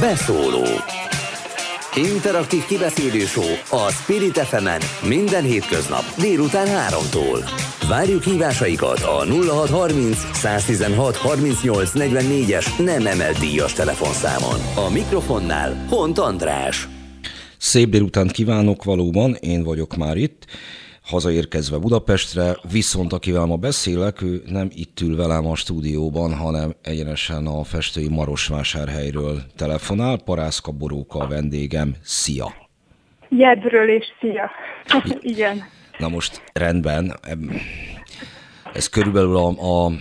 Beszóló Interaktív kibeszélő a Spirit fm minden hétköznap délután 3-tól. Várjuk hívásaikat a 0630 116 38 44-es nem emelt díjas telefonszámon. A mikrofonnál Hont András. Szép délután kívánok valóban, én vagyok már itt hazaérkezve Budapestre, viszont akivel ma beszélek, ő nem itt ül velem a stúdióban, hanem egyenesen a festői Marosvásárhelyről telefonál. Parászka Boróka a vendégem. Szia! Jedről és szia! Igen. Na most rendben, ez körülbelül a, a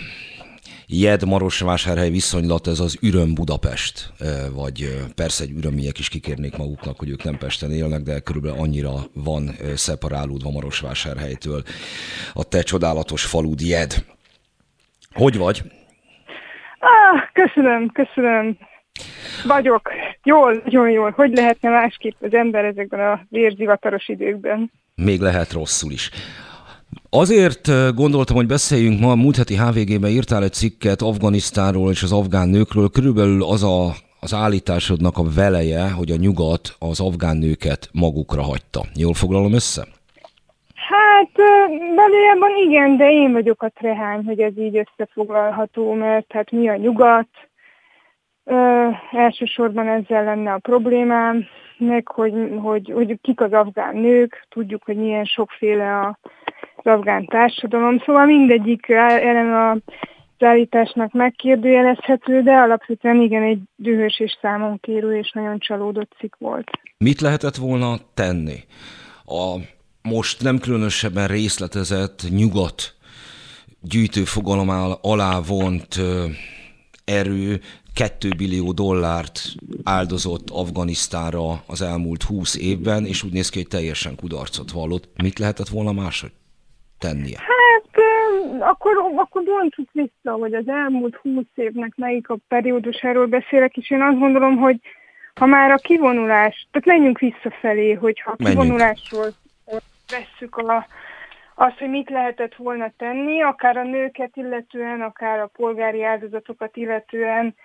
Jed Marosvásárhely viszonylat, ez az Üröm Budapest, vagy persze egy ürömiek is kikérnék maguknak, hogy ők nem Pesten élnek, de körülbelül annyira van szeparálódva Marosvásárhelytől a te csodálatos falud Jed. Hogy vagy? Ah, köszönöm, köszönöm. Vagyok. Jól, nagyon jól. Hogy lehetne másképp az ember ezekben a vérzivataros időkben? Még lehet rosszul is. Azért gondoltam, hogy beszéljünk ma, a múlt heti HVG-ben írtál egy cikket Afganisztánról és az afgán nőkről. Körülbelül az a, az állításodnak a veleje, hogy a nyugat az afgán nőket magukra hagyta. Jól foglalom össze? Hát valójában igen, de én vagyok a trehány, hogy ez így összefoglalható, mert hát mi a nyugat, Ö, elsősorban ezzel lenne a problémám, meg hogy, hogy, hogy kik az afgán nők, tudjuk, hogy milyen sokféle a, afgán társadalom, szóval mindegyik elem a állításnak megkérdőjelezhető, de alapvetően igen, egy dühös és számon kérő és nagyon csalódott cikk volt. Mit lehetett volna tenni? A most nem különösebben részletezett nyugat gyűjtőfogalom alá vont erő 2 billió dollárt áldozott Afganisztára az elmúlt 20 évben, és úgy néz ki, hogy teljesen kudarcot vallott. Mit lehetett volna máshogy? Tennie? Hát akkor, akkor bontsuk vissza, hogy az elmúlt húsz évnek melyik a periódusáról beszélek, és én azt gondolom, hogy ha már a kivonulás, tehát menjünk visszafelé, hogyha a kivonulásról vesszük a, azt, hogy mit lehetett volna tenni, akár a nőket illetően, akár a polgári áldozatokat illetően,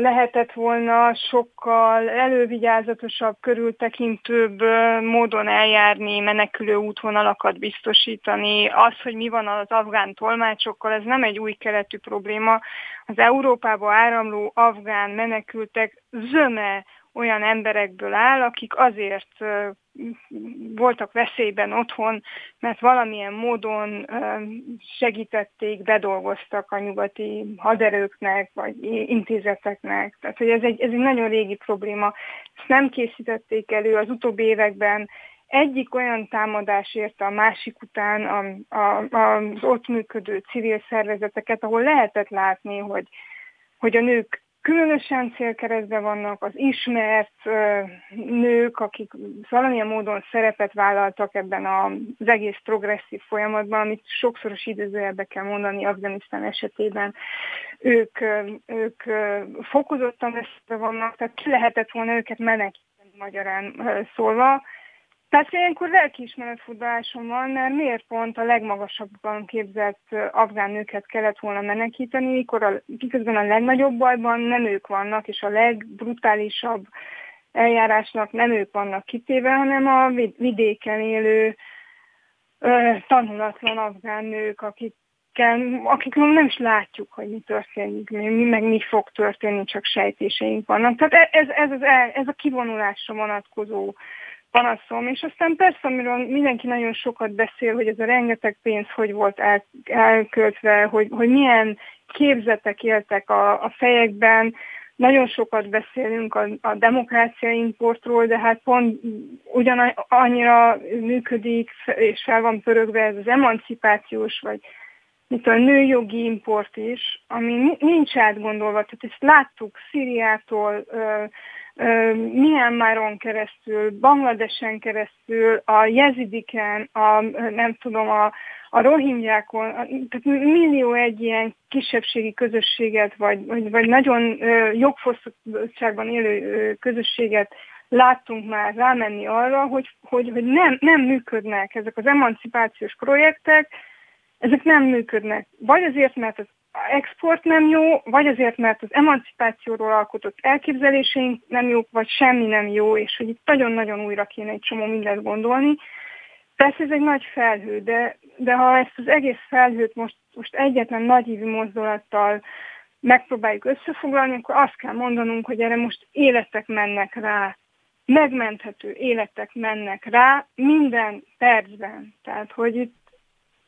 lehetett volna sokkal elővigyázatosabb, körültekintőbb módon eljárni, menekülő útvonalakat biztosítani. Az, hogy mi van az afgán tolmácsokkal, ez nem egy új keletű probléma. Az Európába áramló afgán menekültek zöme olyan emberekből áll, akik azért voltak veszélyben otthon, mert valamilyen módon segítették, bedolgoztak a nyugati haderőknek, vagy intézeteknek. Tehát, hogy ez egy, ez egy nagyon régi probléma. Ezt nem készítették elő az utóbbi években, egyik olyan támadás érte a másik után a, a, az ott működő civil szervezeteket, ahol lehetett látni, hogy, hogy a nők különösen célkeresztben vannak az ismert nők, akik valamilyen módon szerepet vállaltak ebben az egész progresszív folyamatban, amit sokszoros időzőjelbe kell mondani Afganisztán esetében. Ők, ők fokozottan össze vannak, tehát ki lehetett volna őket menekíteni magyarán szólva, tehát ilyenkor lelkiismeretfutásom van, mert miért pont a legmagasabban képzett afgán nőket kellett volna menekíteni, mikor a, miközben a legnagyobb bajban nem ők vannak, és a legbrutálisabb eljárásnak nem ők vannak kitéve, hanem a vidéken élő ö, tanulatlan afgán nők, akik akikről nem is látjuk, hogy mi történik, mi, meg mi fog történni, csak sejtéseink vannak. Tehát e, ez, ez, ez, ez a kivonulásra vonatkozó panaszom, és aztán persze, amiről mindenki nagyon sokat beszél, hogy ez a rengeteg pénz hogy volt el, elköltve, hogy, hogy milyen képzetek éltek a, a fejekben, nagyon sokat beszélünk a, a demokrácia importról, de hát pont ugyan annyira működik, és fel van pörögve ez az emancipációs, vagy mint a nőjogi import is, ami nincs átgondolva. Tehát ezt láttuk Szíriától, Myanmaron keresztül, Bangladesen keresztül, a jezidiken, a, nem tudom, a, a rohingyákon, tehát millió egy ilyen kisebbségi közösséget, vagy, vagy, vagy nagyon jogfosztottságban élő közösséget láttunk már rámenni arra, hogy, hogy, hogy nem, nem működnek ezek az emancipációs projektek, ezek nem működnek. Vagy azért, mert az export nem jó, vagy azért, mert az emancipációról alkotott elképzeléseink nem jók, vagy semmi nem jó, és hogy itt nagyon-nagyon újra kéne egy csomó mindent gondolni. Persze ez egy nagy felhő, de, de ha ezt az egész felhőt most, most egyetlen nagyívű mozdulattal megpróbáljuk összefoglalni, akkor azt kell mondanunk, hogy erre most életek mennek rá, megmenthető életek mennek rá minden percben. Tehát, hogy itt,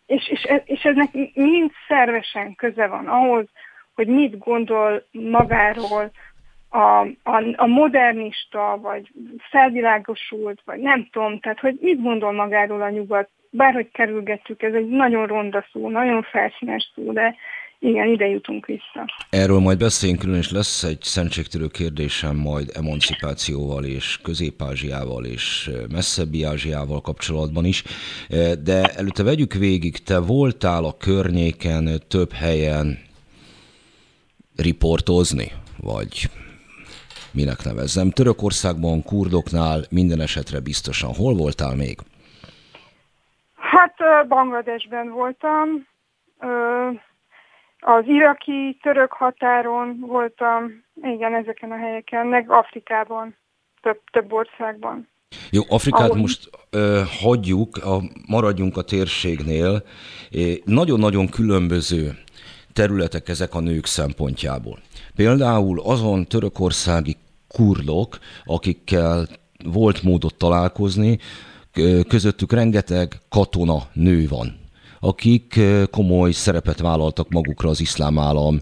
és, és, és eznek mind szervesen köze van ahhoz, hogy mit gondol magáról a, a, a modernista, vagy felvilágosult, vagy nem tudom, tehát hogy mit gondol magáról a nyugat, bárhogy kerülgetjük, ez egy nagyon ronda szó, nagyon felszínes szó, de igen, ide jutunk vissza. Erről majd beszéljünk külön, és lesz egy szentségtörő kérdésem majd emancipációval és Közép-Ázsiával és messzebbi Ázsiával kapcsolatban is, de előtte vegyük végig, te voltál a környéken több helyen riportozni, vagy minek nevezzem. Törökországban, kurdoknál minden esetre biztosan. Hol voltál még? Hát Bangladesben voltam, az iraki török határon voltam, igen, ezeken a helyeken, meg Afrikában, több, több országban. Jó, Afrikát Ahol... most ö, hagyjuk, a, maradjunk a térségnél. Nagyon-nagyon különböző területek ezek a nők szempontjából. Például azon törökországi kurdok, akikkel volt módot találkozni, közöttük rengeteg katona nő van akik komoly szerepet vállaltak magukra az iszlám állam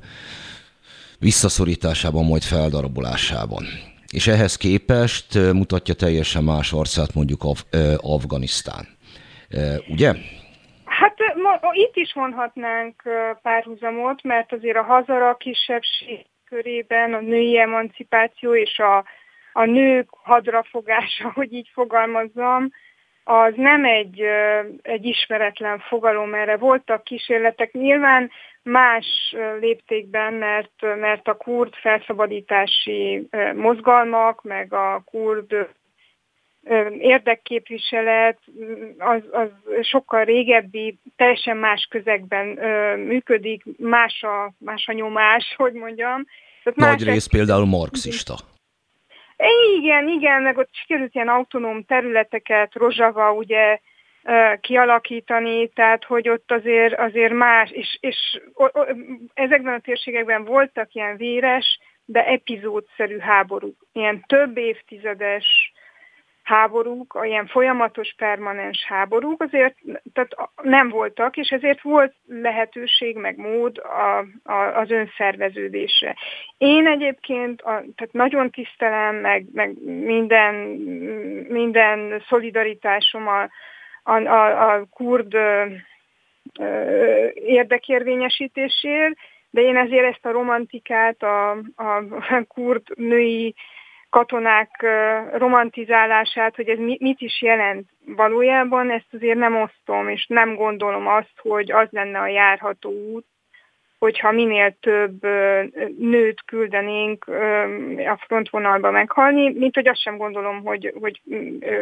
visszaszorításában, majd feldarabolásában. És ehhez képest mutatja teljesen más arcát mondjuk Af- Afganisztán. Ugye? Hát ma, itt is mondhatnánk párhuzamot, mert azért a hazara kisebbség körében a női emancipáció és a, a nők hadrafogása, hogy így fogalmazzam, az nem egy, egy ismeretlen fogalom, erre voltak kísérletek. Nyilván más léptékben, mert, mert a kurd felszabadítási mozgalmak, meg a kurd érdekképviselet az, az sokkal régebbi, teljesen más közegben működik, más a, más a nyomás, hogy mondjam. Tehát Nagy rész például marxista. Igen, igen, meg ott sikerült ilyen autonóm területeket Rozsava ugye kialakítani, tehát hogy ott azért, azért más, és, és ezekben a térségekben voltak ilyen véres, de epizódszerű háborúk, ilyen több évtizedes háborúk, ilyen folyamatos, permanens háborúk azért tehát nem voltak, és ezért volt lehetőség, meg mód a, a, az önszerveződésre. Én egyébként a, tehát nagyon tisztelem, meg, meg minden, minden szolidaritásom a, a, a, a kurd ö, érdekérvényesítésért, de én ezért ezt a romantikát, a, a kurd női katonák romantizálását, hogy ez mit is jelent valójában, ezt azért nem osztom, és nem gondolom azt, hogy az lenne a járható út, hogyha minél több nőt küldenénk a frontvonalba meghalni, mint hogy azt sem gondolom, hogy, hogy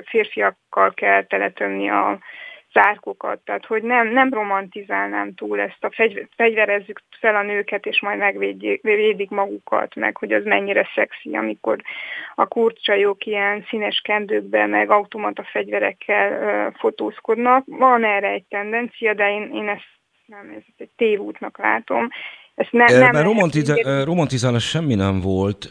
férfiakkal kell teletönni a zárkokat, tehát hogy nem, nem romantizálnám túl ezt a fegy, fegyverezzük fel a nőket, és majd megvédik magukat, meg hogy az mennyire szexi, amikor a kurcsajok ilyen színes kendőkben, meg automata fegyverekkel uh, fotózkodnak. Van erre egy tendencia, de én, én ezt nem, ez egy tévútnak látom. Ezt ne, nem Mert romantiza- romantizálás semmi nem volt.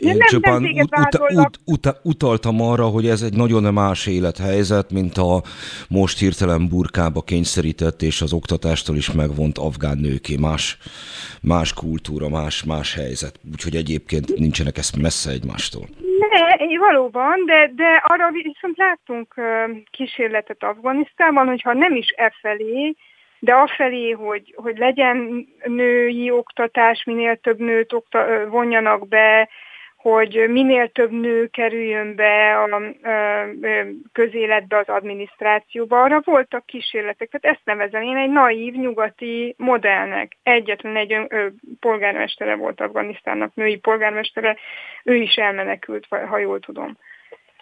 Én nem, csupán nem ut- ut- ut- utaltam arra, hogy ez egy nagyon más élethelyzet, mint a most hirtelen burkába kényszerített és az oktatástól is megvont afgán nőké. Más, más kultúra, más, más helyzet. Úgyhogy egyébként nincsenek ezt messze egymástól. Ne, valóban, de, de arra viszont láttunk kísérletet Afganisztánban, hogyha nem is e felé, de afelé, hogy, hogy legyen női oktatás, minél több nőt okta, vonjanak be, hogy minél több nő kerüljön be a, közéletbe, az adminisztrációba. Arra voltak kísérletek, tehát ezt nevezem én egy naív nyugati modellnek. Egyetlen egy ö, polgármestere volt Afganisztánnak, női polgármestere, ő is elmenekült, ha jól tudom.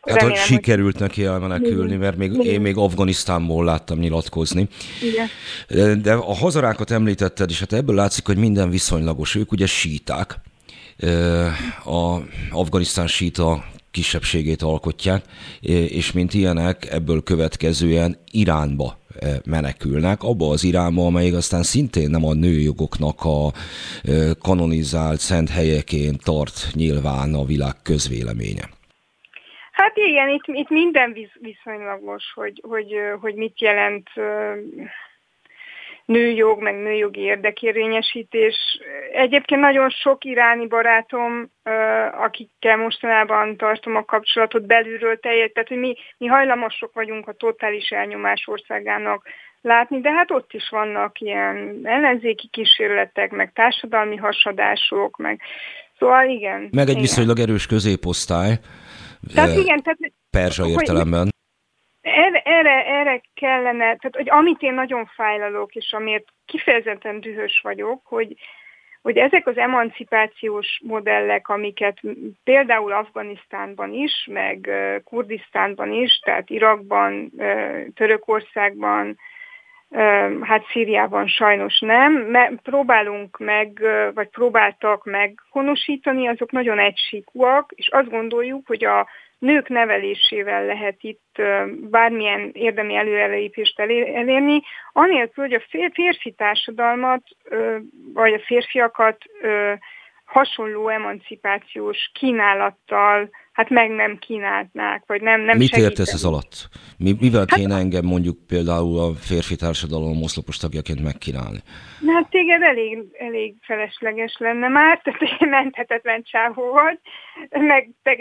Hát, hogy sikerült hogy... neki elmenekülni, mert még, én még Afganisztánból láttam nyilatkozni. Igen. De a hazarákat említetted, és hát ebből látszik, hogy minden viszonylagos. Ők ugye síták. A Afganisztán síta kisebbségét alkotják, és mint ilyenek ebből következően Iránba menekülnek, abba az irányba, amelyik aztán szintén nem a nőjogoknak a kanonizált szent helyeként tart nyilván a világ közvéleménye. Hát igen, itt, itt minden viszonylagos, hogy, hogy, hogy mit jelent nőjog, meg nőjogi érdekérvényesítés. Egyébként nagyon sok iráni barátom, akikkel mostanában tartom a kapcsolatot belülről teljes, tehát hogy mi, mi hajlamosok vagyunk a totális elnyomás országának látni, de hát ott is vannak ilyen ellenzéki kísérletek, meg társadalmi hasadások, meg szóval igen. Meg egy igen. viszonylag erős középosztály. Tehát igen, tehát... Perzsa értelemben. Erre, erre, erre kellene, tehát hogy amit én nagyon fájlalok, és amiért kifejezetten dühös vagyok, hogy, hogy ezek az emancipációs modellek, amiket például Afganisztánban is, meg Kurdisztánban is, tehát Irakban, Törökországban, hát Szíriában sajnos nem, mert próbálunk meg, vagy próbáltak meghonosítani, azok nagyon egysíkúak, és azt gondoljuk, hogy a nők nevelésével lehet itt bármilyen érdemi előrelépést elérni, anélkül, hogy a férfi társadalmat, vagy a férfiakat hasonló emancipációs kínálattal hát meg nem kínáltnák, vagy nem, nem Mit értesz ez alatt? Mi, mivel hát, kéne engem mondjuk például a férfi társadalom oszlopos tagjaként megkínálni? Hát téged elég, elég felesleges lenne már, tehát egy menthetetlen csávó vagy, meg te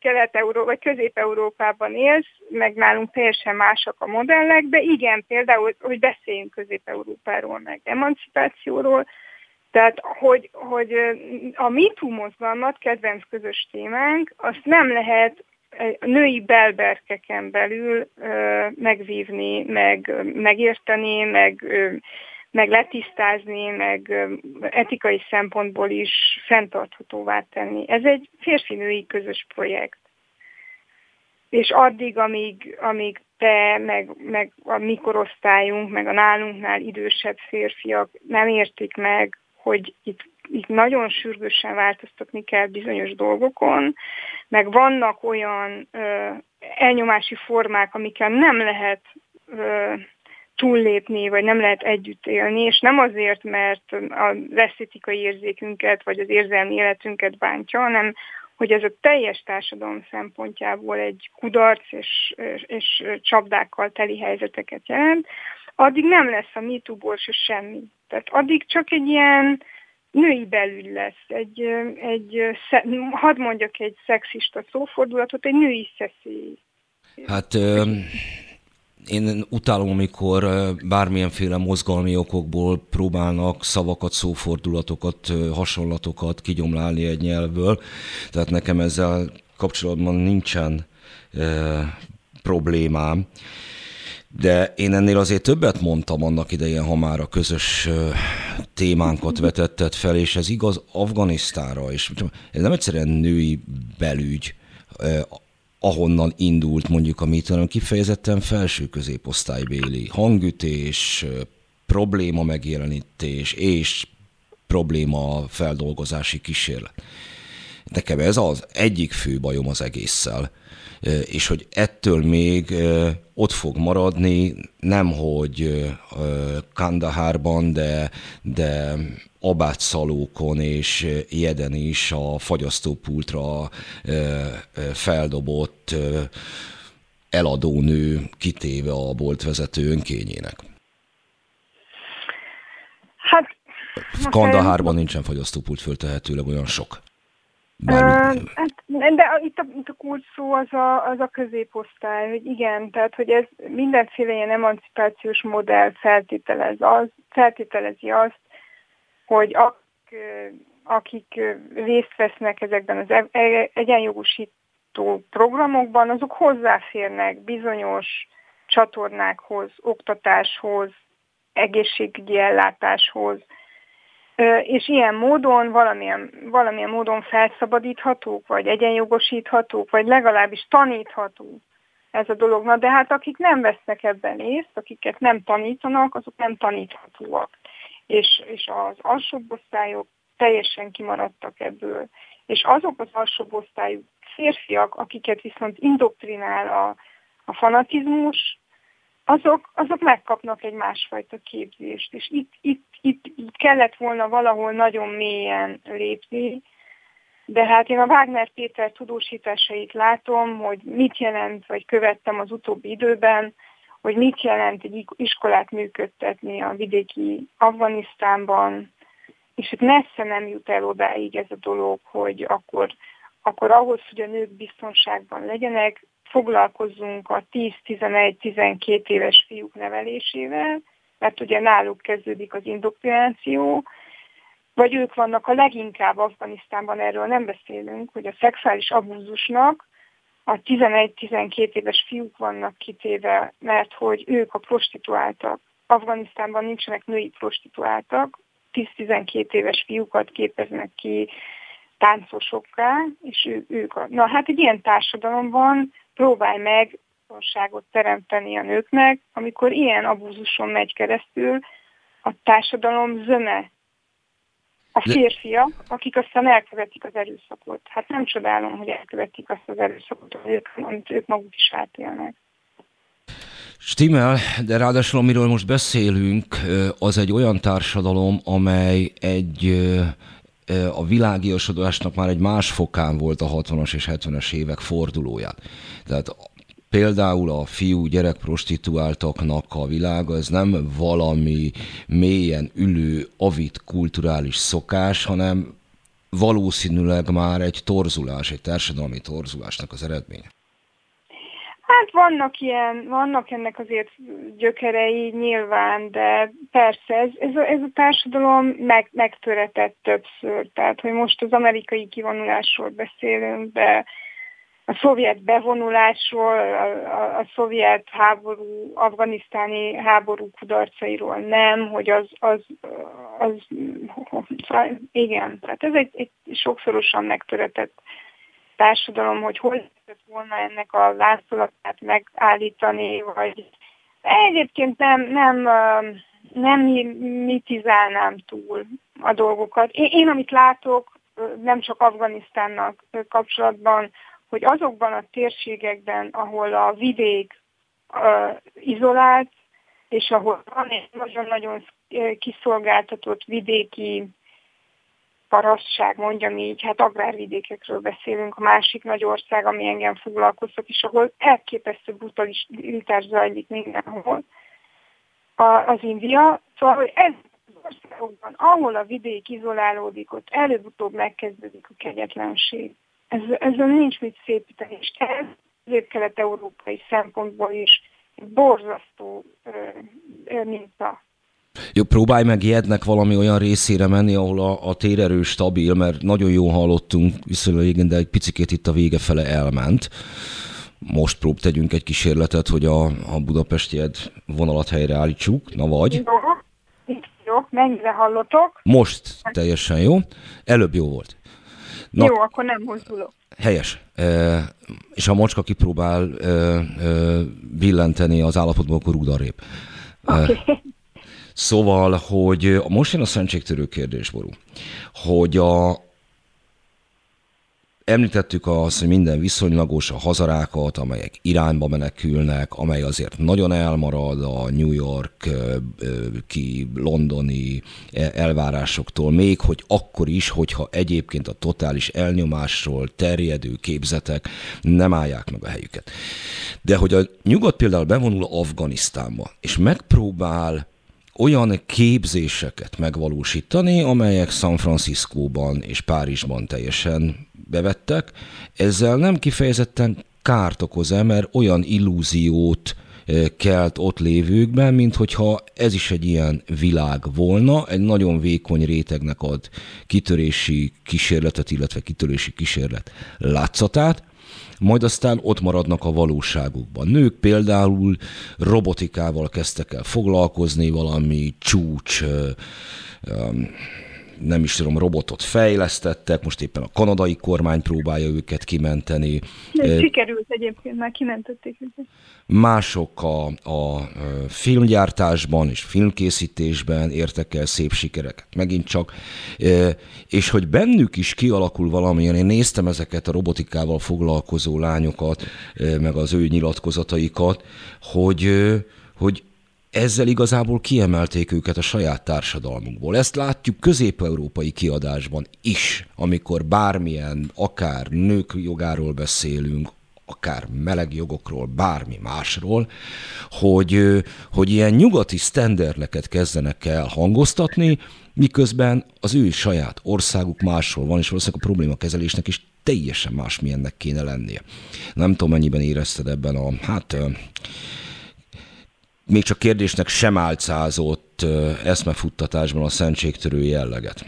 Kelet-Euró, vagy Közép-Európában élsz, meg nálunk teljesen másak a modellek, de igen, például, hogy beszéljünk Közép-Európáról, meg emancipációról, tehát, hogy, hogy a MeToo mozgalmat, kedvenc közös témánk, azt nem lehet a női belberkeken belül megvívni, meg megérteni, meg, ö, meg letisztázni, meg etikai szempontból is fenntarthatóvá tenni. Ez egy férfi-női közös projekt. És addig, amíg, amíg te, meg, meg a mikorosztályunk, meg a nálunknál idősebb férfiak nem értik meg, hogy itt, itt nagyon sürgősen változtatni kell bizonyos dolgokon, meg vannak olyan ö, elnyomási formák, amikkel nem lehet ö, túllépni, vagy nem lehet együtt élni, és nem azért, mert az esztétikai érzékünket, vagy az érzelmi életünket bántja, hanem hogy ez a teljes társadalom szempontjából egy kudarc és, és, és csapdákkal teli helyzeteket jelent, addig nem lesz a MeToo-ból se semmi. Tehát addig csak egy ilyen női belül lesz, egy, egy hadd mondjak egy szexista szófordulatot, egy női szeszély. Hát én utálom, amikor bármilyenféle mozgalmi okokból próbálnak szavakat, szófordulatokat, hasonlatokat kigyomlálni egy nyelvből. Tehát nekem ezzel kapcsolatban nincsen problémám. De én ennél azért többet mondtam annak idején, ha már a közös témánkat vetetted fel, és ez igaz Afganisztánra is. Ez nem egyszerűen női belügy, ahonnan indult mondjuk a mit, hanem kifejezetten felső középosztálybéli hangütés, probléma megjelenítés és probléma feldolgozási kísérlet. Nekem ez az egyik fő bajom az egésszel és hogy ettől még ott fog maradni, nem hogy Kandahárban, de, de abátszalókon és Jeden is a fagyasztópultra feldobott eladónő kitéve a boltvezető önkényének. Hát, Kandahárban nincsen fagyasztópult föltehetőleg olyan sok. Bármi... De itt a, itt a kulcs szó az a, az a középosztály, hogy igen, tehát hogy ez mindenféle ilyen emancipációs modell feltételez az, feltételezi azt, hogy akik, akik részt vesznek ezekben az e, e, egyenjogosító programokban, azok hozzáférnek bizonyos csatornákhoz, oktatáshoz, egészségügyi ellátáshoz, és ilyen módon valamilyen, valamilyen módon felszabadíthatók, vagy egyenjogosíthatók, vagy legalábbis taníthatók ez a dolog. Na de hát akik nem vesznek ebben részt, akiket nem tanítanak, azok nem taníthatóak. És, és az alsóbb osztályok teljesen kimaradtak ebből. És azok az alsóbb osztályú férfiak, akiket viszont indoktrinál a, a fanatizmus, azok, azok megkapnak egy másfajta képzést. És itt, itt, itt, itt kellett volna valahol nagyon mélyen lépni, de hát én a Wagner Péter tudósításait látom, hogy mit jelent, vagy követtem az utóbbi időben, hogy mit jelent egy iskolát működtetni a vidéki Afganisztánban, és itt messze nem jut el odáig ez a dolog, hogy akkor, akkor ahhoz, hogy a nők biztonságban legyenek, foglalkozzunk a 10-11-12 éves fiúk nevelésével, mert ugye náluk kezdődik az indoktrináció, vagy ők vannak a leginkább Afganisztánban, erről nem beszélünk, hogy a szexuális abúzusnak a 11-12 éves fiúk vannak kitéve, mert hogy ők a prostituáltak. Afganisztánban nincsenek női prostituáltak, 10-12 éves fiúkat képeznek ki táncosokká, és ő, ők a... Na hát egy ilyen társadalomban próbálj meg biztonságot teremteni a nőknek, amikor ilyen abúzuson megy keresztül a társadalom zöme a férfiak, akik aztán elkövetik az erőszakot. Hát nem csodálom, hogy elkövetik azt az erőszakot, amit ők maguk is átélnek. Stimmel, de ráadásul amiről most beszélünk, az egy olyan társadalom, amely egy a világiasodásnak már egy más fokán volt a 60-as és 70-es évek fordulóját. Tehát például a fiú gyerek prostituáltaknak a világa, ez nem valami mélyen ülő, avit kulturális szokás, hanem valószínűleg már egy torzulás, egy társadalmi torzulásnak az eredménye. Hát vannak ilyen, vannak ennek azért gyökerei nyilván, de persze ez, ez, a, ez a társadalom meg, megtöretett többször. Tehát, hogy most az amerikai kivonulásról beszélünk, de a szovjet bevonulásról, a, a, a szovjet háború, afganisztáni háború kudarcairól nem, hogy az, az, az, az igen, tehát ez egy, egy sokszorosan megtöretett társadalom, hogy hogy lehetett volna ennek a látszolatát megállítani, vagy egyébként nem, nem, nem mitizálnám túl a dolgokat. Én, én amit látok, nem csak Afganisztánnak kapcsolatban, hogy azokban a térségekben, ahol a vidék uh, izolált, és ahol van egy nagyon-nagyon kiszolgáltatott vidéki parasztság, mondjam így, hát agrárvidékekről beszélünk, a másik nagy ország, ami engem foglalkoztat, és ahol elképesztő brutalitás zajlik mindenhol, az India. Szóval, hogy ez az országokban, ahol a vidék izolálódik, ott előbb-utóbb megkezdődik a kegyetlenség. Ez, ezzel nincs mit szépíteni, és ez közép-kelet-európai szempontból is borzasztó ö, ö, minta jó, próbálj meg Jednek valami olyan részére menni, ahol a, a térerő stabil, mert nagyon jó hallottunk viszonylag igen, de egy picit itt a vége fele elment. Most prób tegyünk egy kísérletet, hogy a, a Budapesti Jed vonalat helyreállítsuk. Na vagy? Jó, jó, mennyire hallotok? Most teljesen jó. Előbb jó volt. Na, jó, akkor nem mozdulok. Helyes. E, és a mocska kipróbál e, e, billenteni az állapotból, akkor rúdarép. Okay. E, Szóval, hogy most jön a szentségtörő kérdés, Ború, hogy a, Említettük azt, hogy minden viszonylagos, a hazarákat, amelyek irányba menekülnek, amely azért nagyon elmarad a New York ki londoni e, elvárásoktól, még hogy akkor is, hogyha egyébként a totális elnyomásról terjedő képzetek nem állják meg a helyüket. De hogy a nyugat például bevonul Afganisztánba, és megpróbál olyan képzéseket megvalósítani, amelyek San Franciscóban és Párizsban teljesen bevettek. Ezzel nem kifejezetten kárt okoz-e, mert olyan illúziót eh, kelt ott lévőkben, mint hogyha ez is egy ilyen világ volna, egy nagyon vékony rétegnek ad kitörési kísérletet, illetve kitörési kísérlet látszatát, majd aztán ott maradnak a valóságukban. Nők például robotikával kezdtek el foglalkozni, valami csúcs nem is tudom, robotot fejlesztettek, most éppen a kanadai kormány próbálja őket kimenteni. De sikerült egyébként, már kimentették őket. Mások a, a filmgyártásban és filmkészítésben értek el szép sikereket, megint csak. És hogy bennük is kialakul valamilyen, én néztem ezeket a robotikával foglalkozó lányokat, meg az ő nyilatkozataikat, hogy, hogy ezzel igazából kiemelték őket a saját társadalmukból. Ezt látjuk közép-európai kiadásban is, amikor bármilyen, akár nők jogáról beszélünk, akár meleg jogokról, bármi másról, hogy, hogy ilyen nyugati sztenderleket kezdenek el hangoztatni, miközben az ő saját országuk másról van, és valószínűleg a problémakezelésnek is teljesen másmilyennek kéne lennie. Nem tudom, mennyiben érezted ebben a, hát még csak kérdésnek sem álcázott eszmefuttatásban a szentségtörő jelleget?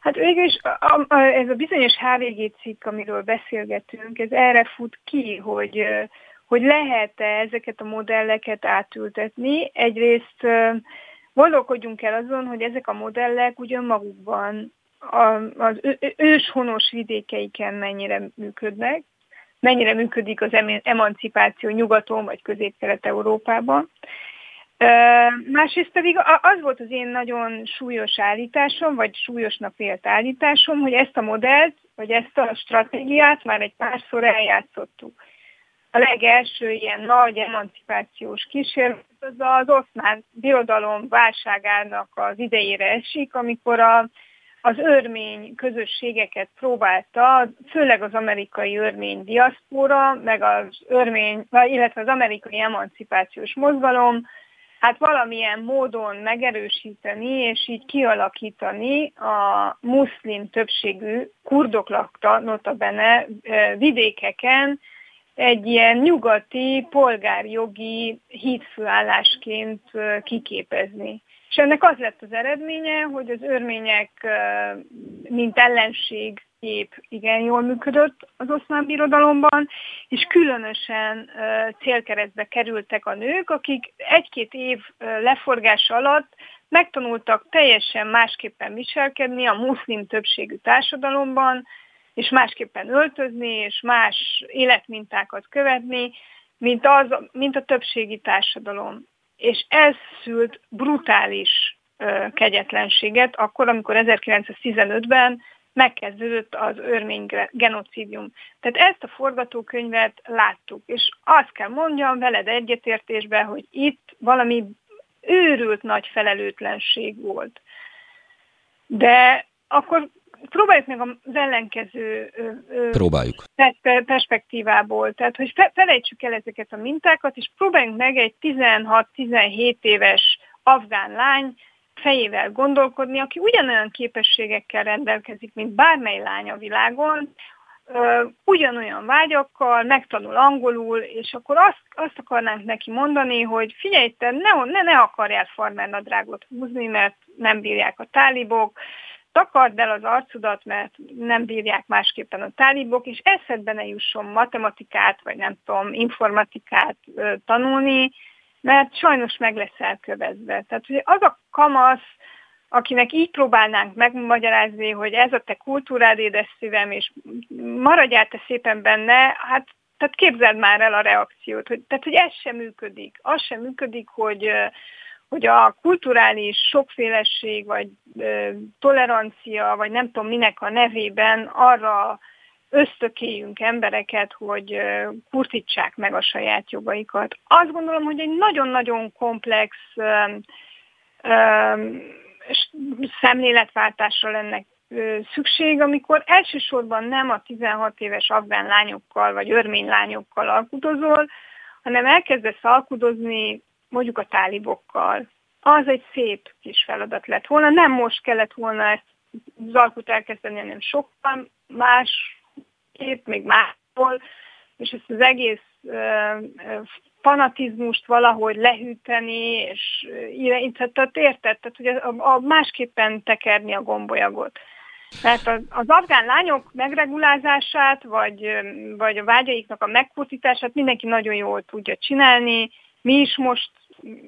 Hát végülis a, a, ez a bizonyos HVG cikk, amiről beszélgetünk, ez erre fut ki, hogy, hogy lehet-e ezeket a modelleket átültetni. Egyrészt gondolkodjunk el azon, hogy ezek a modellek ugyan magukban az őshonos vidékeiken mennyire működnek, mennyire működik az emancipáció nyugaton vagy közép-kelet-európában. Másrészt pedig az volt az én nagyon súlyos állításom, vagy súlyosnak vélt állításom, hogy ezt a modellt, vagy ezt a stratégiát már egy párszor eljátszottuk. A legelső ilyen nagy emancipációs kísérlet az az oszmán birodalom válságának az idejére esik, amikor a az örmény közösségeket próbálta, főleg az amerikai örmény diaszpora, meg az örmény, illetve az amerikai emancipációs mozgalom, hát valamilyen módon megerősíteni, és így kialakítani a muszlim többségű kurdok lakta, notabene vidékeken, egy ilyen nyugati polgárjogi hídfőállásként kiképezni. És ennek az lett az eredménye, hogy az örmények, mint ellenség kép igen jól működött az oszmán birodalomban, és különösen célkeresztbe kerültek a nők, akik egy-két év leforgása alatt megtanultak teljesen másképpen viselkedni a muszlim többségű társadalomban, és másképpen öltözni, és más életmintákat követni, mint, az, mint a többségi társadalom és ez szült brutális ö, kegyetlenséget, akkor, amikor 1915-ben megkezdődött az örmény genocidium. Tehát ezt a forgatókönyvet láttuk, és azt kell mondjam veled egyetértésben, hogy itt valami őrült nagy felelőtlenség volt. De akkor próbáljuk meg az ellenkező próbáljuk. perspektívából. Tehát, hogy felejtsük el ezeket a mintákat, és próbáljunk meg egy 16-17 éves afgán lány fejével gondolkodni, aki ugyanolyan képességekkel rendelkezik, mint bármely lány a világon, ugyanolyan vágyakkal, megtanul angolul, és akkor azt, azt akarnánk neki mondani, hogy figyelj, te ne, ne, ne akarjál farmernadrágot húzni, mert nem bírják a tálibok, takard el az arcudat, mert nem bírják másképpen a tálibok, és eszedbe ne jusson matematikát, vagy nem tudom, informatikát ö, tanulni, mert sajnos meg lesz elkövetve. Tehát hogy az a kamasz, akinek így próbálnánk megmagyarázni, hogy ez a te kultúrád édes szívem, és maradjál te szépen benne, hát tehát képzeld már el a reakciót, hogy, tehát hogy ez sem működik. Az sem működik, hogy hogy a kulturális sokféleség, vagy ö, tolerancia, vagy nem tudom minek a nevében arra ösztökéljünk embereket, hogy ö, kurtítsák meg a saját jogaikat. Azt gondolom, hogy egy nagyon-nagyon komplex ö, ö, szemléletváltásra lenne szükség, amikor elsősorban nem a 16 éves afgán lányokkal vagy örmény lányokkal alkudozol, hanem elkezdesz alkudozni mondjuk a tálibokkal. Az egy szép kis feladat lett volna. Nem most kellett volna ezt az alkut elkezdeni, hanem sokkal más kép, még máshol, és ezt az egész fanatizmust valahogy lehűteni, és irányítatott, érted? Tehát, hogy a, a másképpen tekerni a gombolyagot. Tehát az, az afgán lányok megregulázását, vagy, vagy a vágyaiknak a megkurtítását mindenki nagyon jól tudja csinálni, mi is most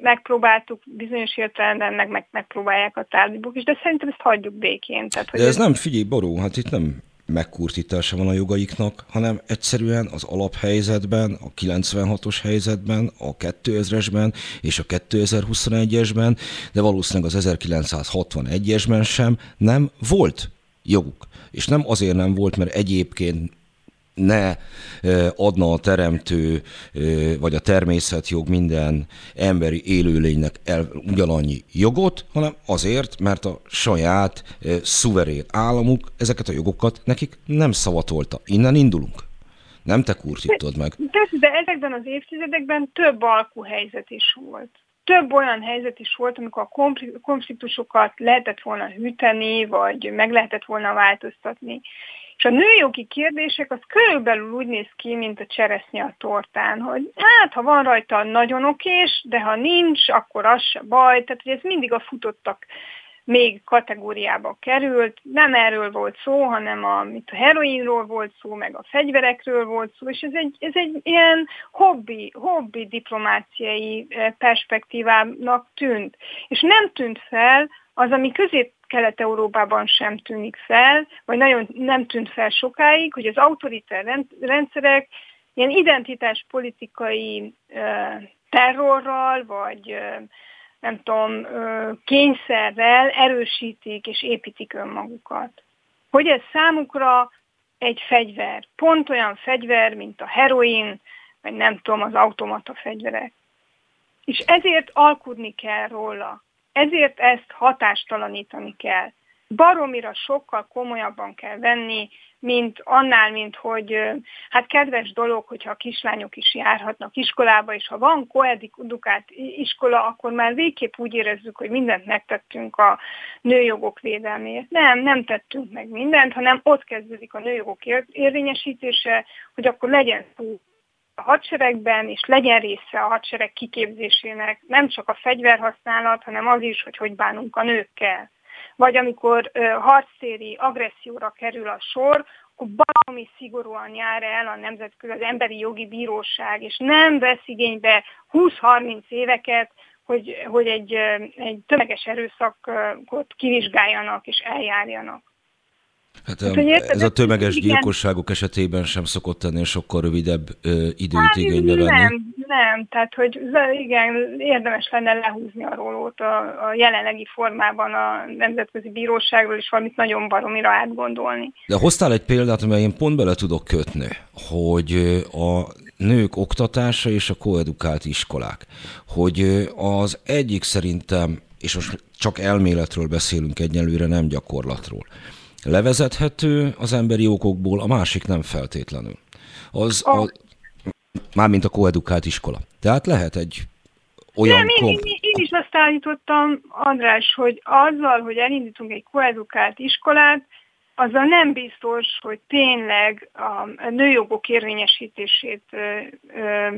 megpróbáltuk bizonyos értelemben, meg, meg megpróbálják a tárgybok is, de szerintem ezt hagyjuk békén. Tehát, hogy de ez, ez nem, figyelj, Boró, hát itt nem megkurtítása van a jogaiknak, hanem egyszerűen az alaphelyzetben, a 96-os helyzetben, a 2000-esben és a 2021-esben, de valószínűleg az 1961-esben sem nem volt joguk. És nem azért nem volt, mert egyébként ne adna a teremtő vagy a természetjog minden emberi élőlénynek el ugyanannyi jogot, hanem azért, mert a saját szuverén államuk ezeket a jogokat nekik nem szavatolta. Innen indulunk. Nem te kurtítod meg. De, de ezekben az évtizedekben több alkuhelyzet is volt. Több olyan helyzet is volt, amikor a konfliktusokat lehetett volna hűteni, vagy meg lehetett volna változtatni. És a nőjogi kérdések az körülbelül úgy néz ki, mint a cseresznye a tortán, hogy hát ha van rajta nagyon okés, de ha nincs, akkor az se baj. Tehát hogy ez mindig a futottak még kategóriába került. Nem erről volt szó, hanem a, mint a heroinról volt szó, meg a fegyverekről volt szó, és ez egy, ez egy ilyen hobbi, hobbi diplomáciai eh, perspektívának tűnt. És nem tűnt fel az, ami közép Kelet-Európában sem tűnik fel, vagy nagyon nem tűnt fel sokáig, hogy az autoritár rendszerek ilyen identitáspolitikai terrorral, vagy nem tudom, kényszerrel erősítik és építik önmagukat. Hogy ez számukra egy fegyver, pont olyan fegyver, mint a heroin, vagy nem tudom, az automata fegyverek. És ezért alkudni kell róla. Ezért ezt hatástalanítani kell. Baromira sokkal komolyabban kell venni, mint annál, mint hogy hát kedves dolog, hogyha a kislányok is járhatnak iskolába, és ha van koedukát iskola, akkor már végképp úgy érezzük, hogy mindent megtettünk a nőjogok védelméért. Nem, nem tettünk meg mindent, hanem ott kezdődik a nőjogok érvényesítése, hogy akkor legyen szó a hadseregben, és legyen része a hadsereg kiképzésének nem csak a fegyverhasználat, hanem az is, hogy hogy bánunk a nőkkel. Vagy amikor uh, harctéri agresszióra kerül a sor, akkor baromi szigorúan jár el a nemzetközi, az emberi jogi bíróság, és nem vesz igénybe 20-30 éveket, hogy, hogy egy, egy tömeges erőszakot kivizsgáljanak és eljárjanak. Hát, hát érted, ez a tömeges igen. gyilkosságok esetében sem szokott ennél sokkal rövidebb ö, időt hát, igénybe venni. Nem, nem, tehát hogy igen, érdemes lenne lehúzni a rólót a, a jelenlegi formában a Nemzetközi Bíróságról, és valamit nagyon baromira átgondolni. De hoztál egy példát, amely én pont bele tudok kötni, hogy a nők oktatása és a koedukált iskolák, hogy az egyik szerintem, és most csak elméletről beszélünk egyelőre, nem gyakorlatról, levezethető az emberi okokból, a másik nem feltétlenül. Az, a, mármint a koedukált iskola. Tehát lehet egy olyan... Nem, én, én, én is azt állítottam, András, hogy azzal, hogy elindítunk egy koedukált iskolát, azzal nem biztos, hogy tényleg a nőjogok érvényesítését ö, ö,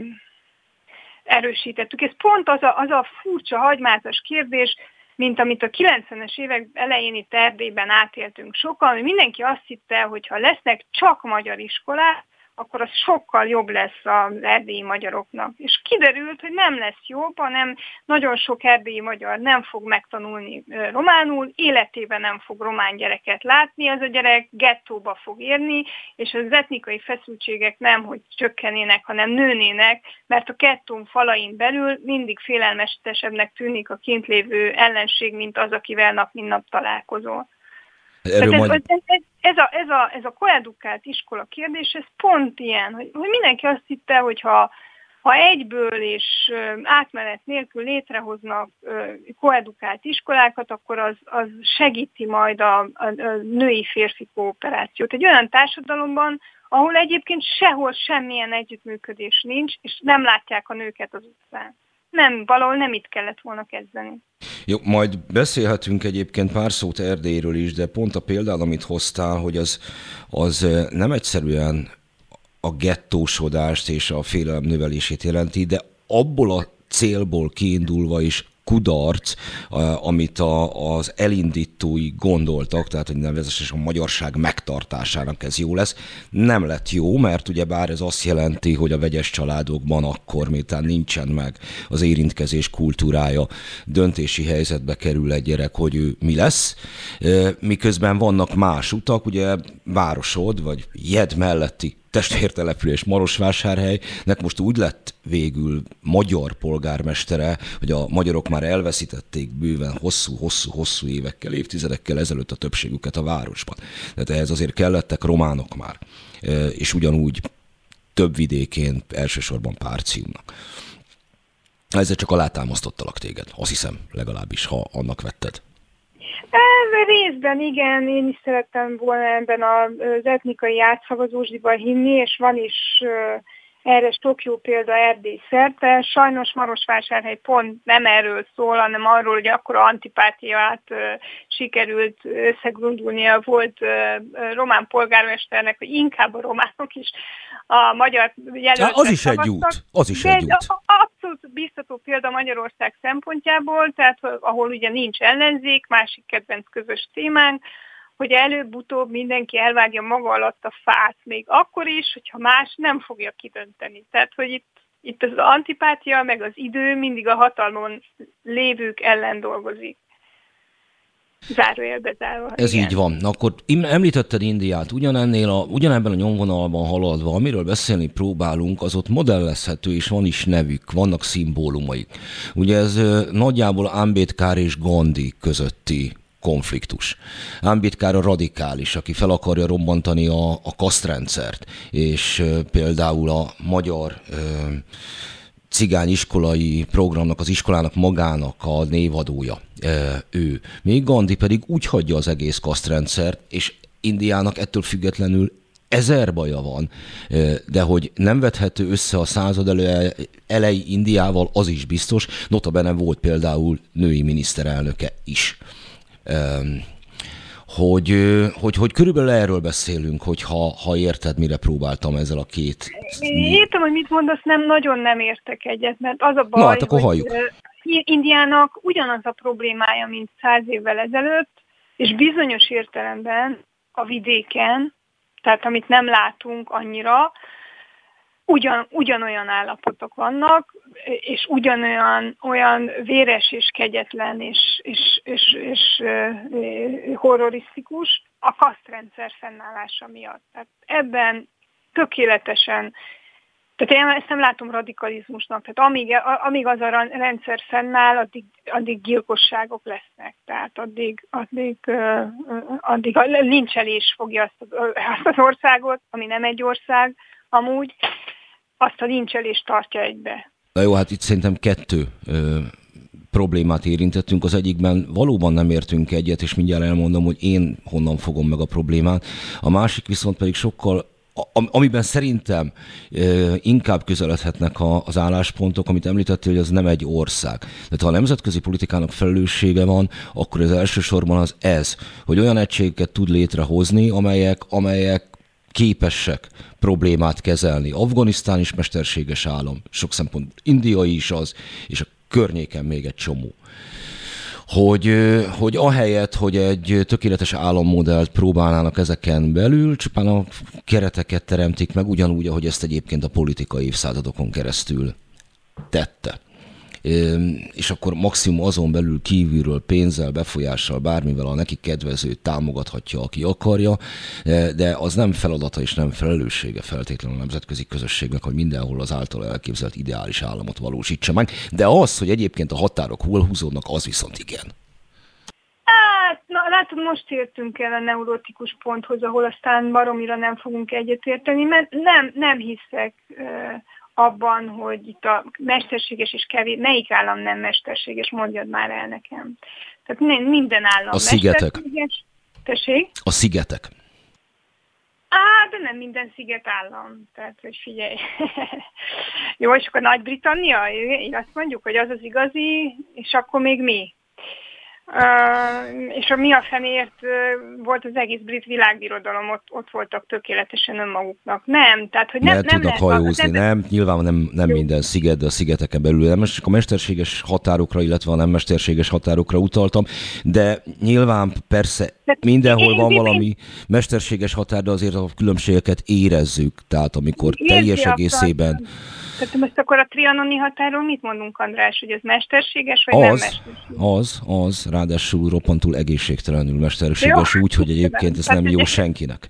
erősítettük. Ez pont az a, az a furcsa, hagymázas kérdés, mint amit a 90-es évek elején itt Erdélyben átéltünk sokan, hogy mindenki azt hitte, hogy ha lesznek csak magyar iskolák, akkor az sokkal jobb lesz az erdélyi magyaroknak. És kiderült, hogy nem lesz jobb, hanem nagyon sok erdélyi magyar nem fog megtanulni románul, életében nem fog román gyereket látni, az a gyerek gettóba fog érni, és az etnikai feszültségek nem, hogy csökkenének, hanem nőnének, mert a kettón falain belül mindig félelmesesebbnek tűnik a kint lévő ellenség, mint az, akivel nap mint nap találkozol. Erről ez, majd... ez, ez, ez, a, ez, a, ez a koedukált iskola kérdés, ez pont ilyen, hogy, hogy mindenki azt hitte, hogy ha, ha egyből és átmenet nélkül létrehoznak koedukált iskolákat, akkor az, az segíti majd a, a, a női-férfi kooperációt. Egy olyan társadalomban, ahol egyébként sehol semmilyen együttműködés nincs, és nem látják a nőket az utcán. Nem, valahol nem itt kellett volna kezdeni. Jó, majd beszélhetünk egyébként pár szót Erdélyről is, de pont a példál, amit hoztál, hogy az, az nem egyszerűen a gettósodást és a félelem növelését jelenti, de abból a célból kiindulva is kudarc, amit a, az elindítói gondoltak, tehát hogy nevezetesen a magyarság megtartásának ez jó lesz. Nem lett jó, mert ugye bár ez azt jelenti, hogy a vegyes családokban akkor, miután nincsen meg az érintkezés kultúrája, döntési helyzetbe kerül egy gyerek, hogy ő mi lesz, miközben vannak más utak, ugye városod, vagy jed melletti testvértelepülés Marosvásárhelynek most úgy lett végül magyar polgármestere, hogy a magyarok már elveszítették bőven hosszú-hosszú-hosszú évekkel, évtizedekkel ezelőtt a többségüket a városban. Tehát ehhez azért kellettek románok már, e, és ugyanúgy több vidékén, elsősorban Párciumnak. Ezzel csak alátámasztottalak téged, azt hiszem, legalábbis, ha annak vetted. Részben igen, én is szerettem volna ebben az etnikai átszavazósdiban hinni, és van is erre sok jó példa Erdély szerte. Sajnos Marosvásárhely pont nem erről szól, hanem arról, hogy akkor antipátiát sikerült összegrundulnia volt román polgármesternek, hogy inkább a románok is a magyar jelöltek Az is egy út, az is egy út. Abszolút biztató példa Magyarország szempontjából, tehát ahol ugye nincs ellenzék, másik kedvenc közös témánk, hogy előbb-utóbb mindenki elvágja maga alatt a fát, még akkor is, hogyha más nem fogja kidönteni. Tehát, hogy itt, itt az antipátia, meg az idő mindig a hatalmon lévők ellen dolgozik. Zárójelbe zárva. Ez igen. így van. Akkor említetted Indiát, ugyanennél a, ugyanebben a nyomvonalban haladva, amiről beszélni próbálunk, az ott modellezhető, és van is nevük, vannak szimbólumaik. Ugye ez nagyjából Ambedkár és Gandhi közötti konfliktus. Ámbitkár a radikális, aki fel akarja robbantani a, a kasztrendszert, és például a magyar cigány iskolai programnak, az iskolának magának a névadója ő. Még Gandhi pedig úgy hagyja az egész kasztrendszert, és Indiának ettől függetlenül ezer baja van, de hogy nem vethető össze a század elő, elejé Indiával, az is biztos. Notabene volt például női miniszterelnöke is hogy, hogy, hogy körülbelül erről beszélünk, hogy ha, ha érted, mire próbáltam ezzel a két... Értem, hogy mit mondasz, nem, nagyon nem értek egyet, mert az a baj, Na, hát akkor hogy Indiának ugyanaz a problémája, mint száz évvel ezelőtt, és bizonyos értelemben a vidéken, tehát amit nem látunk annyira, ugyan, ugyanolyan állapotok vannak, és ugyanolyan olyan véres és kegyetlen és, és, és, és horrorisztikus a kasztrendszer fennállása miatt. Tehát ebben tökéletesen tehát én ezt nem látom radikalizmusnak. Tehát amíg, amíg az a rendszer fennáll, addig, addig gyilkosságok lesznek. Tehát addig, addig, addig a lincselés fogja azt, azt az országot, ami nem egy ország amúgy, azt a lincselést tartja egybe. Na jó, hát itt szerintem kettő ö, problémát érintettünk. Az egyikben valóban nem értünk egyet, és mindjárt elmondom, hogy én honnan fogom meg a problémát. A másik viszont pedig sokkal amiben szerintem inkább közeledhetnek az álláspontok, amit említettél, hogy az nem egy ország. Tehát ha a nemzetközi politikának felelőssége van, akkor az elsősorban az ez, hogy olyan egységeket tud létrehozni, amelyek, amelyek képesek problémát kezelni. Afganisztán is mesterséges állam, sok szempont India is az, és a környéken még egy csomó. Hogy, hogy ahelyett, hogy egy tökéletes állammodellt próbálnának ezeken belül, csupán a kereteket teremtik meg, ugyanúgy, ahogy ezt egyébként a politikai évszázadokon keresztül tette és akkor maximum azon belül kívülről pénzzel, befolyással, bármivel a neki kedvező támogathatja, aki akarja, de az nem feladata és nem felelőssége feltétlenül a nemzetközi közösségnek, hogy mindenhol az által elképzelt ideális államot valósítsa meg, de az, hogy egyébként a határok hol húzódnak, az viszont igen. Hát, na, látod, most értünk el a neurotikus ponthoz, ahol aztán baromira nem fogunk egyetérteni, mert nem, nem hiszek abban, hogy itt a mesterséges és kevés, melyik állam nem mesterséges, mondjad már el nekem. Tehát minden állam A szigetek. Tessék? A szigetek. Á, de nem minden sziget állam. Tehát, hogy figyelj. Jó, és akkor Nagy-Britannia, azt mondjuk, hogy az az igazi, és akkor még mi? Uh, és a mi a fenért uh, volt az egész brit világbirodalom, ott, ott voltak tökéletesen önmaguknak. Nem, tehát hogy nem, nem, tudnak hajózni, nem, nem, nyilván nem, nem minden sziget, de a szigeteken belül nem, csak a mesterséges határokra, illetve a nem mesterséges határokra utaltam, de nyilván persze de mindenhol van valami mesterséges határ, de azért a különbségeket érezzük, tehát amikor teljes egészében... Tehát most akkor a trianoni határól mit mondunk, András, hogy ez mesterséges, vagy az, nem mesterséges? Az, az, ráadásul roppantul egészségtelenül mesterséges, úgy, hogy egyébként ez nem jó senkinek.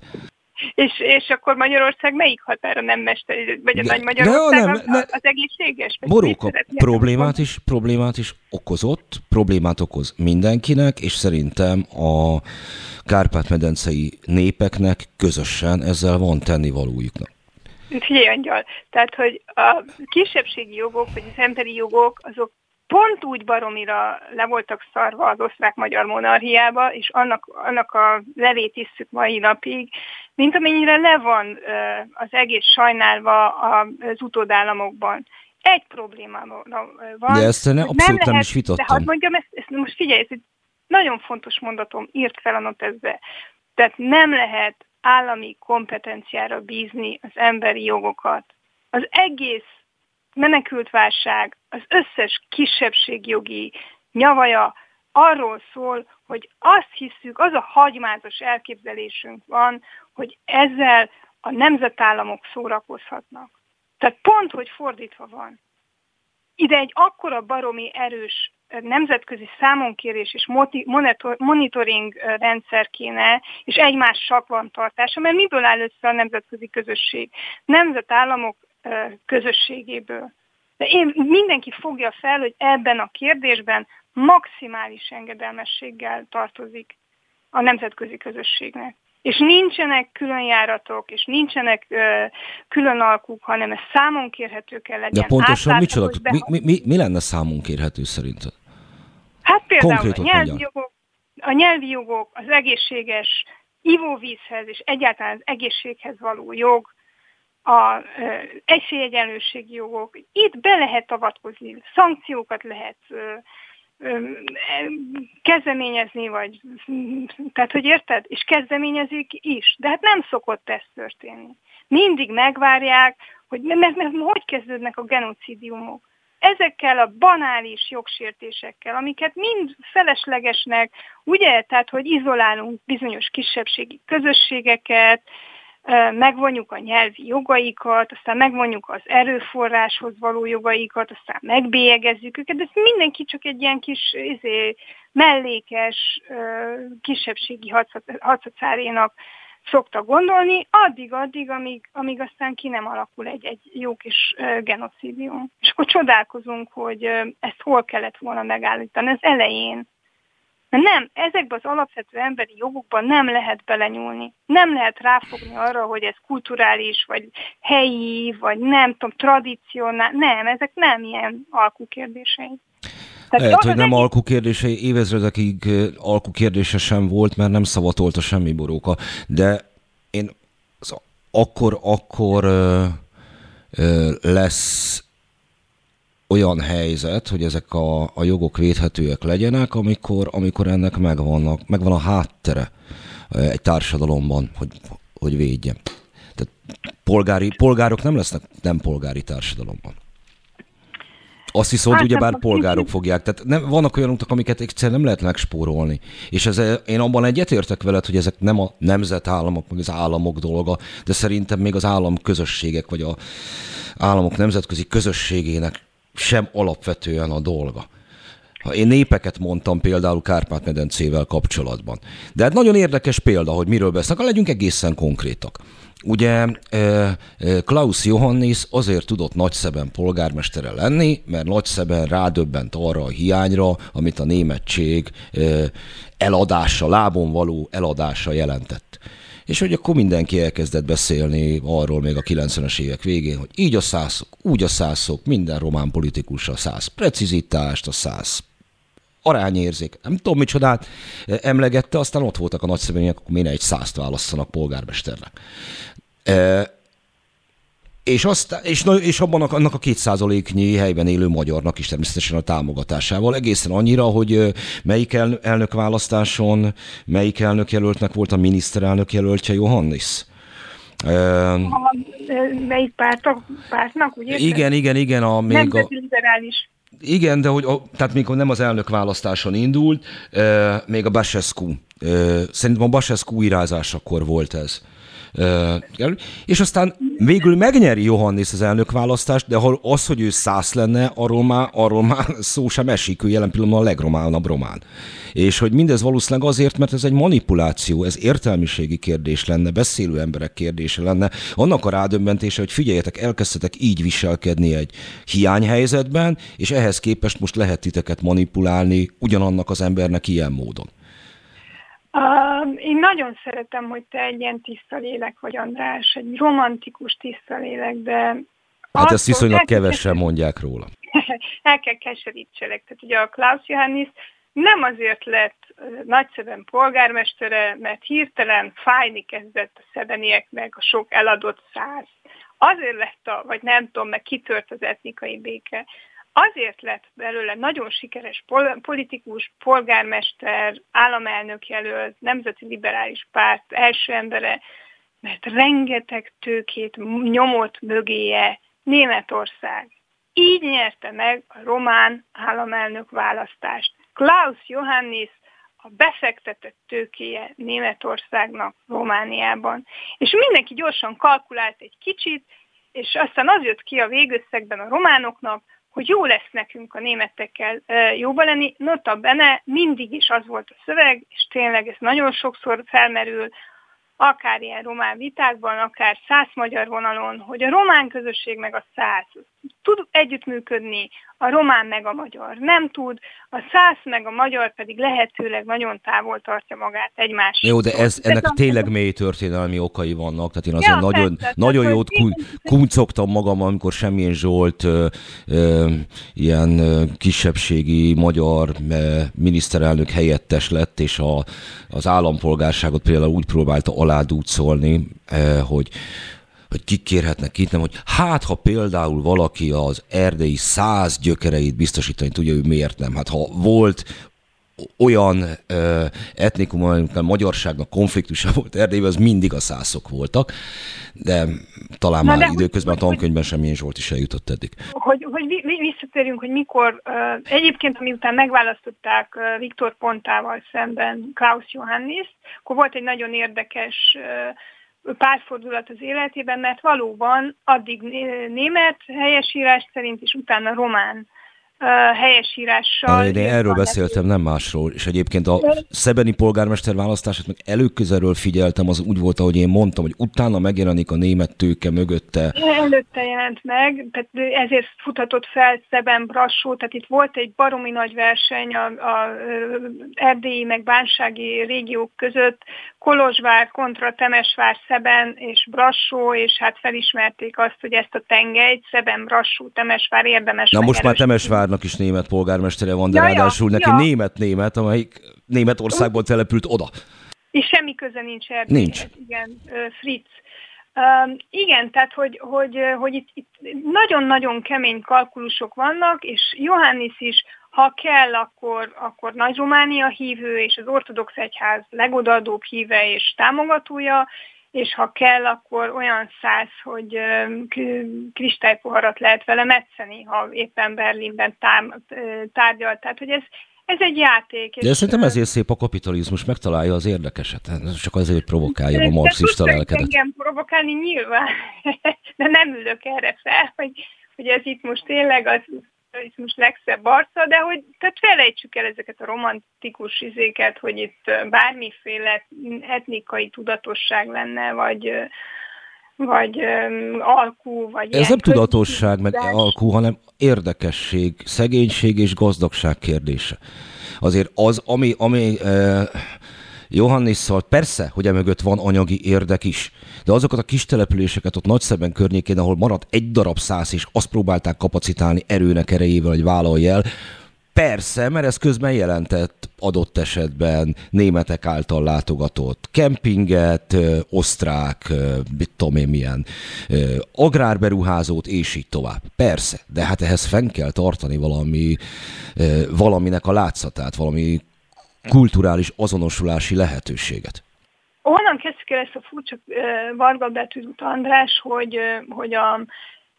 És, és akkor Magyarország melyik határa nem mester, vagy a nagy Magyarország nem, nem, az egészséges? Boróka problémát is, problémát is okozott, problémát okoz mindenkinek, és szerintem a Kárpát-medencei népeknek közösen ezzel van tennivalójuknak. Figyelj, angyal, tehát, hogy a kisebbségi jogok, vagy az emberi jogok, azok pont úgy baromira le voltak szarva az osztrák-magyar monarchiába, és annak, annak a levét isszük mai napig, mint amennyire le van az egész sajnálva az utódállamokban. Egy probléma van. De ezt ne, abszolút nem, lehet, nem is vitattam. De hadd mondjam, ezt, ezt most figyelj, ez egy nagyon fontos mondatom, írt fel a notezbe. Tehát nem lehet állami kompetenciára bízni az emberi jogokat. Az egész menekültválság, az összes kisebbségjogi nyavaja arról szól, hogy azt hiszük, az a hagymázas elképzelésünk van, hogy ezzel a nemzetállamok szórakozhatnak. Tehát pont, hogy fordítva van. Ide egy akkora baromi erős nemzetközi számonkérés és monitoring rendszer kéne, és egymás sakvan tartása, mert miből áll össze a nemzetközi közösség? Nemzetállamok közösségéből. De én mindenki fogja fel, hogy ebben a kérdésben maximális engedelmességgel tartozik a nemzetközi közösségnek. És nincsenek külön járatok, és nincsenek ö, külön alkuk, hanem ez számon kérhető kell legyen. De pontosan micsoda? Mi, mi, mi, mi lenne számon kérhető szerinted? Hát például a nyelvi, jogok, a nyelvi jogok, az egészséges ivóvízhez és egyáltalán az egészséghez való jog, a esélyegyenlőségi jogok. Itt be lehet avatkozni, szankciókat lehet kezdeményezni, vagy, tehát hogy érted? És kezdeményezik is, de hát nem szokott ez történni. Mindig megvárják, hogy mert, mert hogy kezdődnek a genocidiumok ezekkel a banális jogsértésekkel, amiket mind feleslegesnek, ugye, tehát, hogy izolálunk bizonyos kisebbségi közösségeket, megvonjuk a nyelvi jogaikat, aztán megvonjuk az erőforráshoz való jogaikat, aztán megbélyegezzük őket, de ez mindenki csak egy ilyen kis izé, mellékes kisebbségi hadszacárénak szokta gondolni, addig-addig, amíg, amíg aztán ki nem alakul egy, egy jó kis genocidium. És akkor csodálkozunk, hogy ezt hol kellett volna megállítani, ez elején. Mert nem, ezekben az alapvető emberi jogokban nem lehet belenyúlni. Nem lehet ráfogni arra, hogy ez kulturális, vagy helyi, vagy nem tudom, tradicionális. Nem, ezek nem ilyen alkukérdései. Tehát Lehet, hogy nem alkú kérdései, évezredekig alkú kérdése sem volt, mert nem szavatolta semmi boróka, de én az akkor, akkor ö, ö, lesz olyan helyzet, hogy ezek a, a jogok védhetőek legyenek, amikor, amikor ennek megvannak, megvan a háttere egy társadalomban, hogy, hogy védjem. Tehát polgári, polgárok nem lesznek nem polgári társadalomban. Azt viszont hát, ugyebár polgárok fogják. Tehát nem, vannak olyan utak, amiket egyszerűen nem lehet megspórolni. És ez, én abban egyetértek veled, hogy ezek nem a nemzetállamok, meg az államok dolga, de szerintem még az állam közösségek, vagy a államok nemzetközi közösségének sem alapvetően a dolga. Ha én népeket mondtam például Kárpát-medencével kapcsolatban. De hát nagyon érdekes példa, hogy miről beszélnek, legyünk egészen konkrétak. Ugye Klaus Johannis azért tudott Nagyszeben polgármestere lenni, mert Nagyszeben rádöbbent arra a hiányra, amit a németség eladása, lábon való eladása jelentett. És hogy akkor mindenki elkezdett beszélni arról még a 90-es évek végén, hogy így a szászok, úgy a szászok, minden román politikus a száz precizitást, a száz arányérzék, nem tudom micsodát emlegette, aztán ott voltak a nagyszemények, akkor miért egy százt válasszanak polgármesternek. és, azt, és, és abban a, annak a kétszázaléknyi helyben élő magyarnak is természetesen a támogatásával. Egészen annyira, hogy melyik el, elnök választáson, melyik elnök jelöltnek volt a miniszterelnök jelöltje Johannis? A, melyik pártok, pártnak, ugye? Igen, igen, igen. A, még a, liberális. Igen, de hogy tehát még nem az elnök választáson indult, e, még a Basescu. E, szerintem a Basescu irázásakor volt ez. És aztán végül megnyeri Johannis az elnökválasztást, de az, hogy ő száz lenne, arról már, arról már szó sem esik, ő jelen pillanatban a legrománabb román. És hogy mindez valószínűleg azért, mert ez egy manipuláció, ez értelmiségi kérdés lenne, beszélő emberek kérdése lenne, annak a rádöbbentése, hogy figyeljetek, elkezdtetek így viselkedni egy hiányhelyzetben, és ehhez képest most lehet titeket manipulálni ugyanannak az embernek ilyen módon. Uh, én nagyon szeretem, hogy te egy ilyen tiszta lélek vagy, András, egy romantikus tiszta lélek, de... Hát ezt viszonylag kevesen mondják róla. El kell keserítselek. Tehát ugye a Klaus Johannis nem azért lett nagyszeben polgármestere, mert hirtelen fájni kezdett a szebenieknek a sok eladott száz. Azért lett a, vagy nem tudom, meg kitört az etnikai béke, azért lett belőle nagyon sikeres politikus, polgármester, államelnök jelölt, nemzeti liberális párt első embere, mert rengeteg tőkét nyomott mögéje Németország. Így nyerte meg a román államelnök választást. Klaus Johannis a befektetett tőkéje Németországnak Romániában. És mindenki gyorsan kalkulált egy kicsit, és aztán az jött ki a végösszegben a románoknak, hogy jó lesz nekünk a németekkel jóba lenni. Nota bene, mindig is az volt a szöveg, és tényleg ez nagyon sokszor felmerül, akár ilyen román vitákban, akár száz magyar vonalon, hogy a román közösség meg a száz tud együttműködni, a román meg a magyar nem tud, a száz meg a magyar pedig lehetőleg nagyon távol tartja magát egymástól. Jó, de ez, ennek de tényleg mély történelmi okai vannak, tehát én azért ja, nagyon, persze, nagyon jót kuncogtam magam, amikor semmilyen Zsolt ö, ö, ilyen kisebbségi magyar ö, miniszterelnök helyettes lett, és a, az állampolgárságot például úgy próbálta aládúcolni, ö, hogy hogy kik kérhetnek nem, hogy hát ha például valaki az erdei száz gyökereit biztosítani tudja, ő miért nem? Hát ha volt olyan ö, etnikum, amikor a magyarságnak konfliktusa volt Erdélyben, az mindig a szászok voltak, de talán Na már de időközben hogy, a tankönyvben semmilyen Zsolt is eljutott eddig. Hogy, hogy visszatérjünk, hogy mikor, uh, egyébként amiután megválasztották uh, Viktor Pontával szemben Klaus Johannis, akkor volt egy nagyon érdekes uh, párfordulat az életében, mert valóban addig német helyesírás szerint, és utána román helyesírással. Én, én erről beszéltem, nem másról, és egyébként a szebeni polgármester választását meg előközelről figyeltem, az úgy volt, ahogy én mondtam, hogy utána megjelenik a német tőke mögötte. Előtte jelent meg, tehát ezért futhatott fel Szeben Brassó, tehát itt volt egy baromi nagy verseny a, a erdélyi meg bánsági régiók között, Kolozsvár kontra Temesvár, Szeben és Brassó, és hát felismerték azt, hogy ezt a tengelyt, Szeben, Brassó, Temesvár érdemes Na most már Temesvárnak is német polgármestere van, de ja, ráadásul ja, neki ja. német-német, amelyik Németországból települt oda. És semmi köze nincs Erdélyhez. Nincs. Igen, Fritz. Uh, igen, tehát hogy, hogy, hogy itt, itt nagyon-nagyon kemény kalkulusok vannak, és Johannis is ha kell, akkor, akkor Nagy-Románia hívő és az ortodox egyház legodaadóbb híve és támogatója, és ha kell, akkor olyan száz, hogy kristálypoharat lehet vele metszeni, ha éppen Berlinben tárgyal. Tehát, hogy ez, ez egy játék. De szerintem ezért szép a kapitalizmus, megtalálja az érdekeset. Csak azért provokálja a marxista lelkedet. Engem provokálni nyilván, de nem ülök erre fel, hogy, hogy ez itt most tényleg az most legszebb arca, de hogy tehát felejtsük el ezeket a romantikus izéket, hogy itt bármiféle etnikai tudatosság lenne, vagy vagy um, alkú, vagy Ez nem tudatosság, meg alkú, hanem érdekesség, szegénység és gazdagság kérdése. Azért az, ami, ami uh, Johannisszal persze, hogy emögött van anyagi érdek is, de azokat a kis településeket ott Nagyszeben környékén, ahol maradt egy darab száz, és azt próbálták kapacitálni erőnek erejével, hogy vállalj el, Persze, mert ez közben jelentett adott esetben németek által látogatott kempinget, osztrák, mit tudom én milyen, agrárberuházót, és így tovább. Persze, de hát ehhez fenn kell tartani valami, valaminek a látszatát, valami kulturális azonosulási lehetőséget. Onnan kezdjük el ezt a furcsa Varga betűt András, hogy, hogy a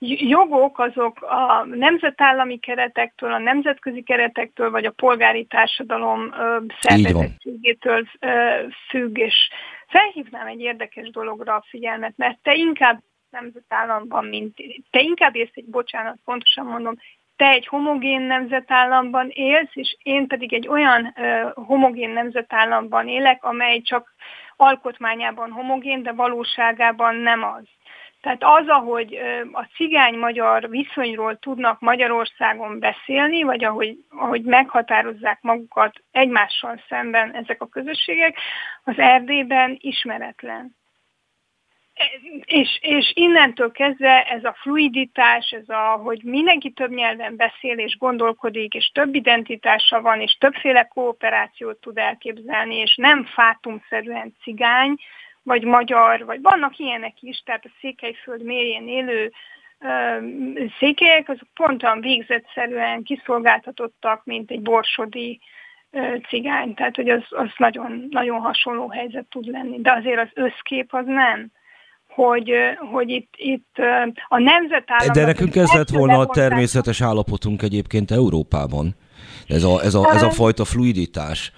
jogok azok a nemzetállami keretektől, a nemzetközi keretektől, vagy a polgári társadalom szervezettségétől függ, és felhívnám egy érdekes dologra a figyelmet, mert te inkább nemzetállamban, mint te inkább érsz egy, bocsánat, pontosan mondom, te egy homogén nemzetállamban élsz, és én pedig egy olyan ö, homogén nemzetállamban élek, amely csak alkotmányában homogén, de valóságában nem az. Tehát az, ahogy a cigány-magyar viszonyról tudnak Magyarországon beszélni, vagy ahogy, ahogy meghatározzák magukat egymással szemben ezek a közösségek, az Erdélyben ismeretlen. És, és innentől kezdve ez a fluiditás, ez a, hogy mindenki több nyelven beszél és gondolkodik, és több identitása van, és többféle kooperációt tud elképzelni, és nem fátumszerűen cigány, vagy magyar, vagy vannak ilyenek is, tehát a Székelyföld mélyén élő székelyek, azok pont olyan végzetszerűen kiszolgáltatottak, mint egy borsodi cigány. Tehát, hogy az, az nagyon, nagyon hasonló helyzet tud lenni. De azért az összkép az nem hogy, hogy itt, itt a nemzetállam... De nekünk ez lett volna a természetes állapotunk egyébként Európában. Ez a, ez a, ez a fajta fluiditás.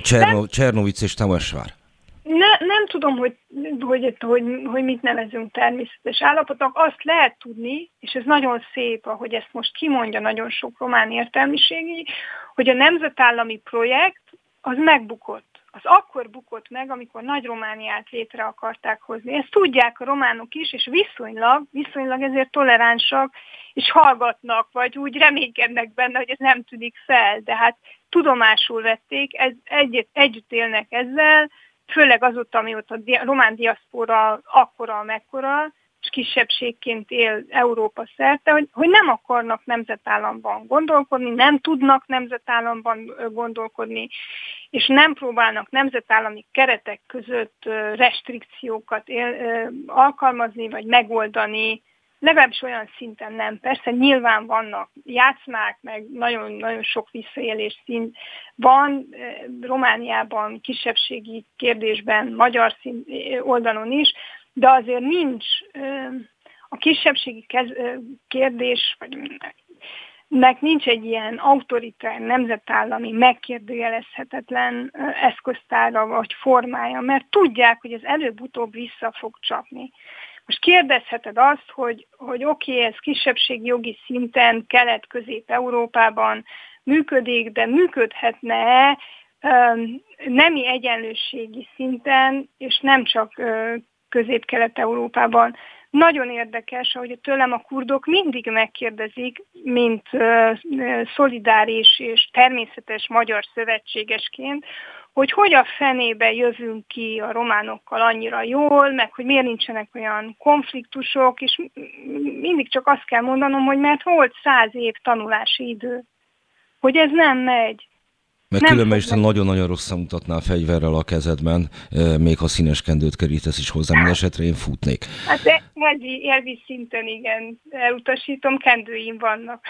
Cserno, Csernovic és Temesvár. Ne, nem tudom, hogy, hogy, hogy, hogy mit nevezünk természetes állapotnak. Azt lehet tudni, és ez nagyon szép, ahogy ezt most kimondja nagyon sok román értelmiségi, hogy a nemzetállami projekt az megbukott az akkor bukott meg, amikor Nagy Romániát létre akarták hozni. Ezt tudják a románok is, és viszonylag, viszonylag ezért toleránsak, és hallgatnak, vagy úgy reménykednek benne, hogy ez nem tűnik fel, de hát tudomásul vették, ez, egy, együtt élnek ezzel, főleg azóta, amióta a román diaszpora akkora, mekkora, kisebbségként él Európa szerte, hogy, hogy nem akarnak nemzetállamban gondolkodni, nem tudnak nemzetállamban gondolkodni, és nem próbálnak nemzetállami keretek között restrikciókat él, alkalmazni, vagy megoldani, legalábbis olyan szinten nem. Persze nyilván vannak játszmák, meg nagyon-nagyon sok visszaélés szint van. Romániában kisebbségi kérdésben, magyar szín, oldalon is, de azért nincs a kisebbségi kérdés, vagy nek nincs egy ilyen autoritár, nemzetállami, megkérdőjelezhetetlen eszköztára vagy formája, mert tudják, hogy ez előbb-utóbb vissza fog csapni. Most kérdezheted azt, hogy, hogy oké, okay, ez kisebbségi jogi szinten, kelet-közép-európában működik, de működhetne-e nemi egyenlőségi szinten, és nem csak Közép-Kelet-Európában. Nagyon érdekes, hogy tőlem a kurdok mindig megkérdezik, mint szolidáris és természetes magyar szövetségesként, hogy hogy a fenébe jövünk ki a románokkal annyira jól, meg hogy miért nincsenek olyan konfliktusok, és mindig csak azt kell mondanom, hogy mert volt száz év tanulási idő, hogy ez nem megy. Mert nem különben is nagyon-nagyon rosszan mutatná a fegyverrel a kezedben, még ha színes kendőt kerítesz is hozzá, minden esetre én futnék. Hát elvi, elvi szinten igen, elutasítom, kendőim vannak.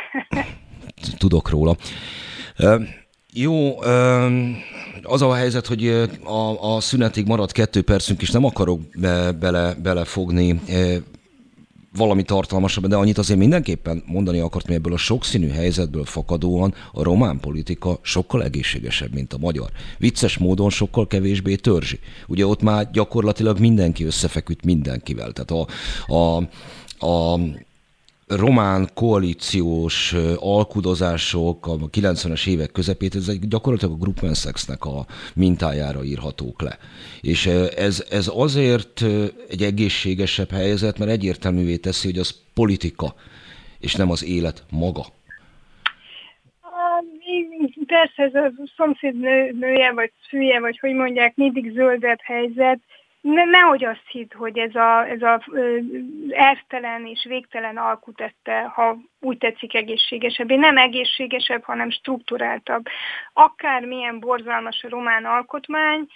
Tudok róla. Jó, az a helyzet, hogy a, a szünetig maradt kettő percünk, és nem akarok be, bele, belefogni valami tartalmasabb, de annyit azért mindenképpen mondani akart, ebből a sokszínű helyzetből fakadóan a román politika sokkal egészségesebb, mint a magyar. Vicces módon sokkal kevésbé törzsi. Ugye ott már gyakorlatilag mindenki összefeküdt mindenkivel. Tehát a, a, a román koalíciós alkudozások a 90-es évek közepét, ezek gyakorlatilag a Group Sexnek a mintájára írhatók le. És ez, ez azért egy egészségesebb helyzet, mert egyértelművé teszi, hogy az politika, és nem az élet maga. Persze ez a szomszéd nője, vagy szűje, vagy hogy mondják, mindig zöldebb helyzet, ne, nehogy azt hidd, hogy ez a, ez a ertelen és végtelen tette, ha úgy tetszik egészségesebb. Én nem egészségesebb, hanem struktúráltabb. Akármilyen borzalmas a román alkotmány,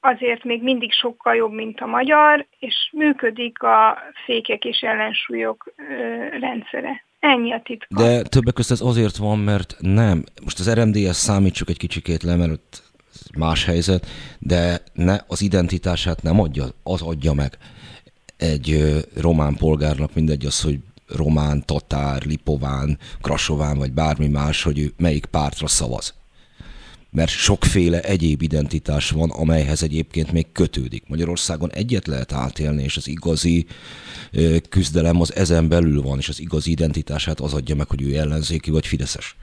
azért még mindig sokkal jobb, mint a magyar, és működik a fékek és ellensúlyok rendszere. Ennyi a titka. De többek között ez azért van, mert nem. Most az RMDS számítsuk egy kicsikét le, mert más helyzet, de ne, az identitását nem adja, az adja meg egy román polgárnak, mindegy az, hogy román, tatár, lipován, krasován, vagy bármi más, hogy ő melyik pártra szavaz. Mert sokféle egyéb identitás van, amelyhez egyébként még kötődik. Magyarországon egyet lehet átélni, és az igazi küzdelem az ezen belül van, és az igazi identitását az adja meg, hogy ő ellenzéki vagy fideszes.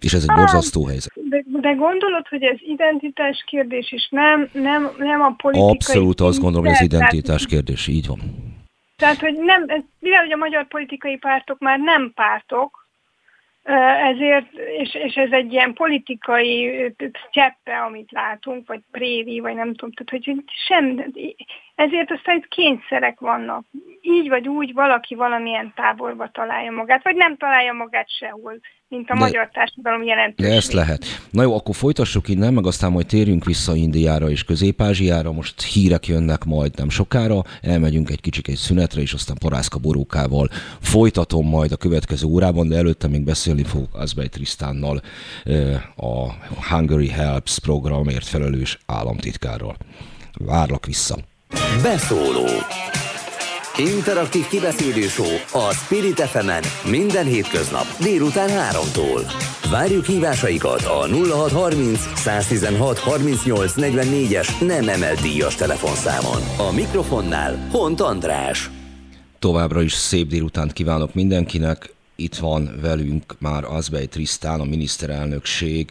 És ez egy borzasztó helyzet. De, de gondolod, hogy ez identitás kérdés is, nem, nem, nem a politikai... Abszolút azt gondolom, hogy ez identitás kérdés, így van. Tehát, hogy nem, mivel hogy a magyar politikai pártok már nem pártok, ezért, és, és ez egy ilyen politikai cseppe, amit látunk, vagy préri, vagy nem tudom, tehát hogy sem, ezért aztán itt kényszerek vannak. Így vagy úgy valaki valamilyen táborba találja magát, vagy nem találja magát sehol mint a de, magyar társadalom jelentőség. De ezt lehet. Na jó, akkor folytassuk innen, meg aztán majd térjünk vissza Indiára és Közép-Ázsiára. Most hírek jönnek majd nem sokára, elmegyünk egy kicsik egy szünetre, és aztán Parászka Borókával folytatom majd a következő órában, de előtte még beszélni fogok Azbej Trisztánnal, a Hungary Helps programért felelős államtitkárral. Várlak vissza. Beszóló Interaktív kibeszélő a Spirit fm minden hétköznap délután 3-tól. Várjuk hívásaikat a 0630 116 38 44-es nem emelt díjas telefonszámon. A mikrofonnál Hont András. Továbbra is szép délutánt kívánok mindenkinek. Itt van velünk már Azbej Trisztán, a miniszterelnökség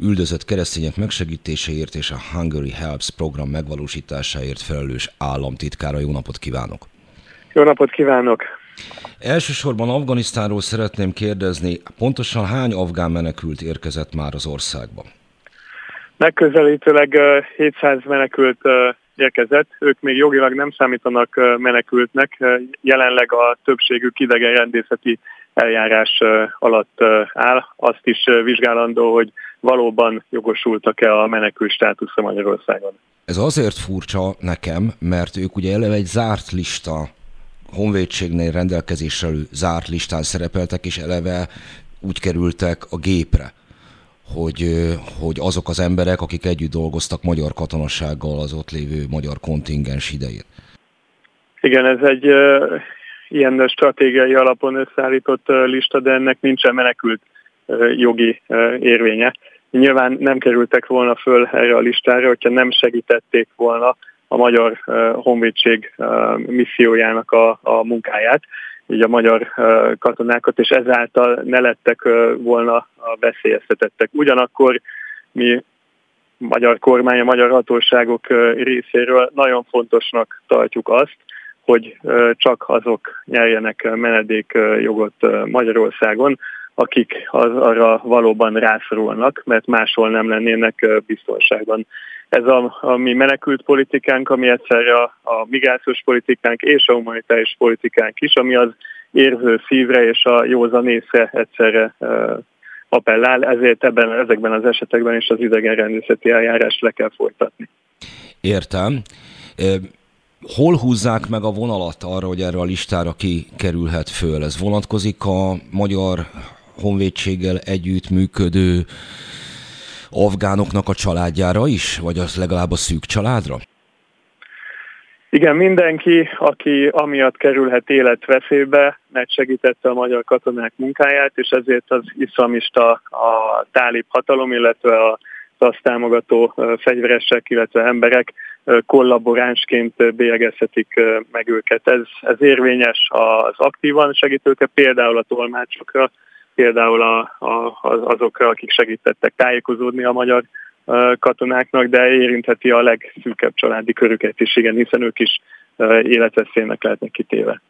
üldözött keresztények megsegítéséért és a Hungary Helps program megvalósításáért felelős államtitkára. Jó napot kívánok! Jó napot kívánok! Elsősorban Afganisztánról szeretném kérdezni, pontosan hány afgán menekült érkezett már az országba? Megközelítőleg 700 menekült érkezett, ők még jogilag nem számítanak menekültnek, jelenleg a többségük idegen rendészeti eljárás alatt áll. Azt is vizsgálandó, hogy valóban jogosultak-e a menekült státuszra Magyarországon. Ez azért furcsa nekem, mert ők ugye eleve egy zárt lista honvédségnél rendelkezésre zárt listán szerepeltek, és eleve úgy kerültek a gépre, hogy, hogy azok az emberek, akik együtt dolgoztak magyar katonassággal az ott lévő magyar kontingens idején. Igen, ez egy ilyen stratégiai alapon összeállított lista, de ennek nincsen menekült jogi érvénye. Nyilván nem kerültek volna föl erre a listára, hogyha nem segítették volna a magyar honvédség missziójának a, a munkáját, így a magyar katonákat, és ezáltal ne lettek volna a veszélyeztetettek. Ugyanakkor mi magyar kormány, a magyar hatóságok részéről nagyon fontosnak tartjuk azt, hogy csak azok nyerjenek menedékjogot Magyarországon, akik az, arra valóban rászorulnak, mert máshol nem lennének biztonságban ez a, a mi menekült politikánk, ami egyszerre a, a migrációs politikánk és a humanitárius politikánk is, ami az érző szívre és a józan észre egyszerre uh, appellál, ezért ebben, ezekben az esetekben is az idegenrendészeti eljárást le kell folytatni. Értem. Hol húzzák meg a vonalat arra, hogy erre a listára ki kerülhet föl? Ez vonatkozik a magyar honvédséggel együtt működő afgánoknak a családjára is, vagy az legalább a szűk családra? Igen, mindenki, aki amiatt kerülhet életveszélybe, megsegítette a magyar katonák munkáját, és ezért az iszlamista, a tálib hatalom, illetve a azt támogató fegyveresek, illetve emberek kollaboránsként bélyegezhetik meg őket. Ez, ez érvényes az aktívan segítőkre, például a tolmácsokra, például a, a, azokra, akik segítettek tájékozódni a magyar katonáknak, de érintheti a legszűkebb családi körüket is, igen, hiszen ők is életveszélynek lehetnek kitéve.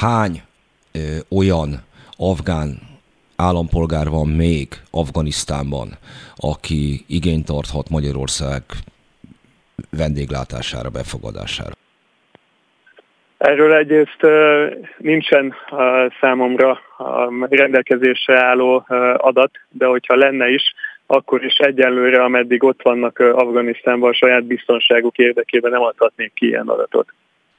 Hány ö, olyan afgán állampolgár van még Afganisztánban, aki igényt tarthat Magyarország vendéglátására, befogadására? Erről egyrészt nincsen számomra rendelkezésre álló adat, de hogyha lenne is, akkor is egyenlőre, ameddig ott vannak Afganisztánban a saját biztonságuk érdekében nem adhatnék ki ilyen adatot.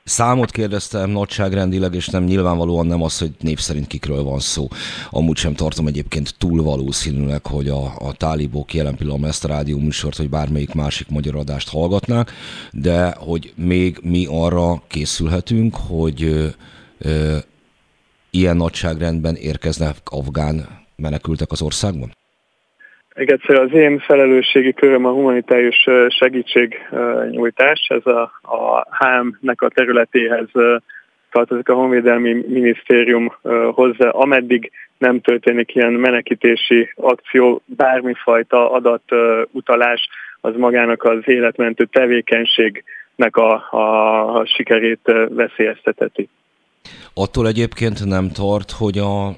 Számot kérdeztem nagyságrendileg, és nem nyilvánvalóan nem az, hogy név szerint kikről van szó. Amúgy sem tartom egyébként túl valószínűleg, hogy a, a tálibok jelen pillanatban ezt a rádió műsort, vagy bármelyik másik magyar adást hallgatnák, de hogy még mi arra készülhetünk, hogy ö, ö, ilyen nagyságrendben érkeznek afgán menekültek az országban? Még egyszer az én felelősségi köröm a humanitárius segítségnyújtás, ez a, a HM-nek a területéhez tartozik a Honvédelmi Minisztérium hozzá, ameddig nem történik ilyen menekítési akció, bármifajta adatutalás, az magának az életmentő tevékenységnek a, a sikerét veszélyezteteti. Attól egyébként nem tart, hogy a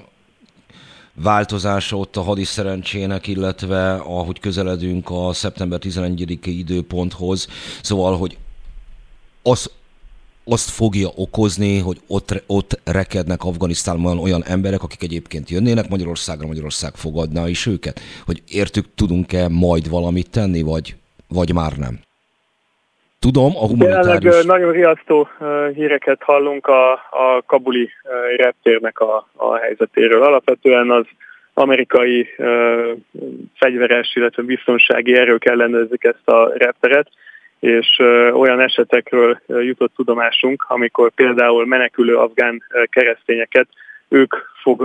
változása ott a hadiszerencsének, illetve ahogy közeledünk a szeptember 11-i időponthoz, szóval, hogy az, azt fogja okozni, hogy ott, ott rekednek Afganisztánban olyan emberek, akik egyébként jönnének Magyarországra, Magyarország fogadná is őket? Hogy értük, tudunk-e majd valamit tenni, vagy, vagy már nem? Tudom, a humanitárius... Jelenleg nagyon riasztó híreket hallunk a, a kabuli reptérnek a, a helyzetéről. Alapvetően az amerikai fegyveres, illetve biztonsági erők ellenőrzik ezt a repteret, és olyan esetekről jutott tudomásunk, amikor például menekülő afgán keresztényeket ők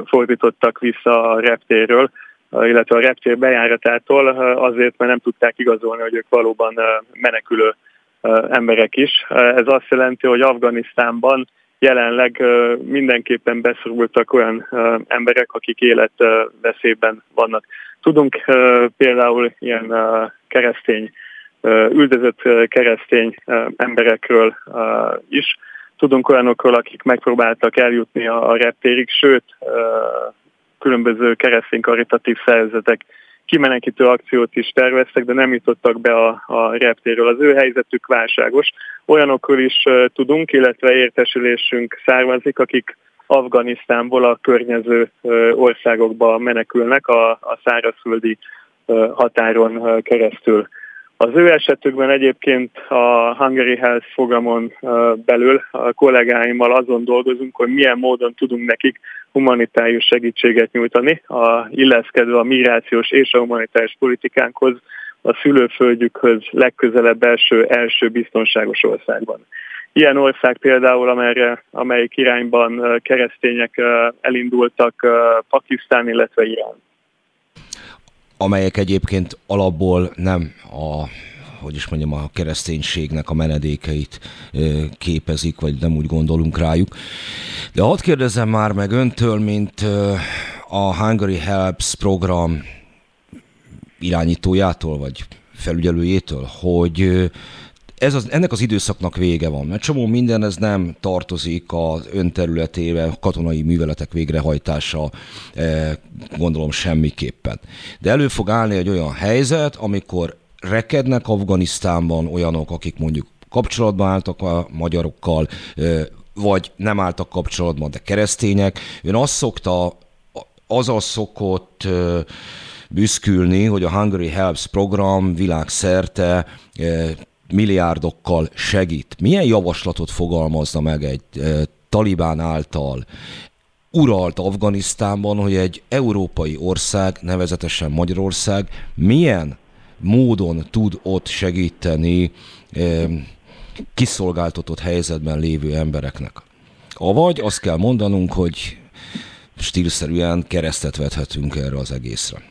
fordítottak vissza a reptéről, uh, illetve a reptér bejáratától azért, mert nem tudták igazolni, hogy ők valóban menekülő emberek is. Ez azt jelenti, hogy Afganisztánban jelenleg mindenképpen beszorultak olyan emberek, akik életveszélyben vannak. Tudunk például ilyen keresztény, üldözött keresztény emberekről is. Tudunk olyanokról, akik megpróbáltak eljutni a reptérig, sőt, különböző keresztény karitatív szervezetek kimenekítő akciót is terveztek, de nem jutottak be a, a reptéről. Az ő helyzetük válságos. Olyanokról is tudunk, illetve értesülésünk származik, akik Afganisztánból a környező országokba menekülnek a, a szárazföldi határon keresztül. Az ő esetükben egyébként a Hungary Health programon belül a kollégáimmal azon dolgozunk, hogy milyen módon tudunk nekik humanitárius segítséget nyújtani, a, illeszkedve a migrációs és a humanitárius politikánkhoz, a szülőföldjükhöz legközelebb első, első biztonságos országban. Ilyen ország például, amelyre, amelyik irányban keresztények elindultak Pakisztán, illetve Irán amelyek egyébként alapból nem a hogy is mondjam, a kereszténységnek a menedékeit képezik, vagy nem úgy gondolunk rájuk. De hadd kérdezem már meg öntől, mint a Hungary Helps program irányítójától, vagy felügyelőjétől, hogy ez az, ennek az időszaknak vége van, mert csomó minden ez nem tartozik az önterületébe, katonai műveletek végrehajtása, eh, gondolom semmiképpen. De elő fog állni egy olyan helyzet, amikor rekednek Afganisztánban olyanok, akik mondjuk kapcsolatban álltak a magyarokkal, eh, vagy nem álltak kapcsolatban, de keresztények. Ön azt szokta, az az szokott eh, büszkülni, hogy a Hungary Helps program világszerte milliárdokkal segít. Milyen javaslatot fogalmazna meg egy e, talibán által uralt Afganisztánban, hogy egy európai ország, nevezetesen Magyarország milyen módon tud ott segíteni kiszolgáltatott helyzetben lévő embereknek. Avagy azt kell mondanunk, hogy stílszerűen keresztet vethetünk erre az egészre.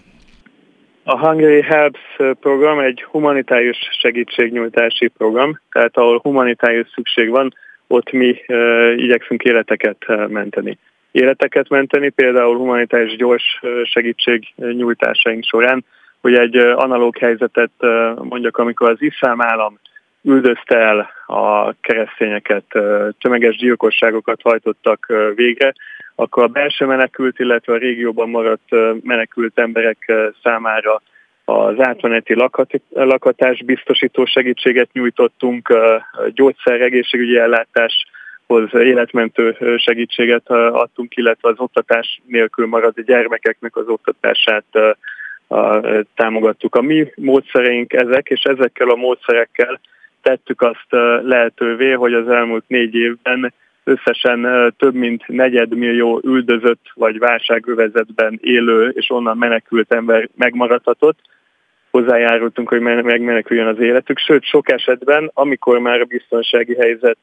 A Hungary Helps program egy humanitárius segítségnyújtási program, tehát ahol humanitárius szükség van, ott mi uh, igyekszünk életeket menteni. Életeket menteni például humanitárius gyors segítségnyújtásaink során, hogy egy analóg helyzetet mondjak, amikor az iszlám állam üldözte el a keresztényeket, tömeges gyilkosságokat hajtottak végre, akkor a belső menekült, illetve a régióban maradt menekült emberek számára az átmeneti lakhatás biztosító segítséget nyújtottunk, gyógyszer, egészségügyi ellátáshoz életmentő segítséget adtunk, illetve az oktatás nélkül marad gyermekeknek az oktatását támogattuk. A mi módszereink ezek, és ezekkel a módszerekkel tettük azt lehetővé, hogy az elmúlt négy évben összesen több mint negyedmillió üldözött vagy válságövezetben élő és onnan menekült ember megmaradhatott. Hozzájárultunk, hogy megmeneküljön az életük, sőt sok esetben, amikor már a biztonsági helyzet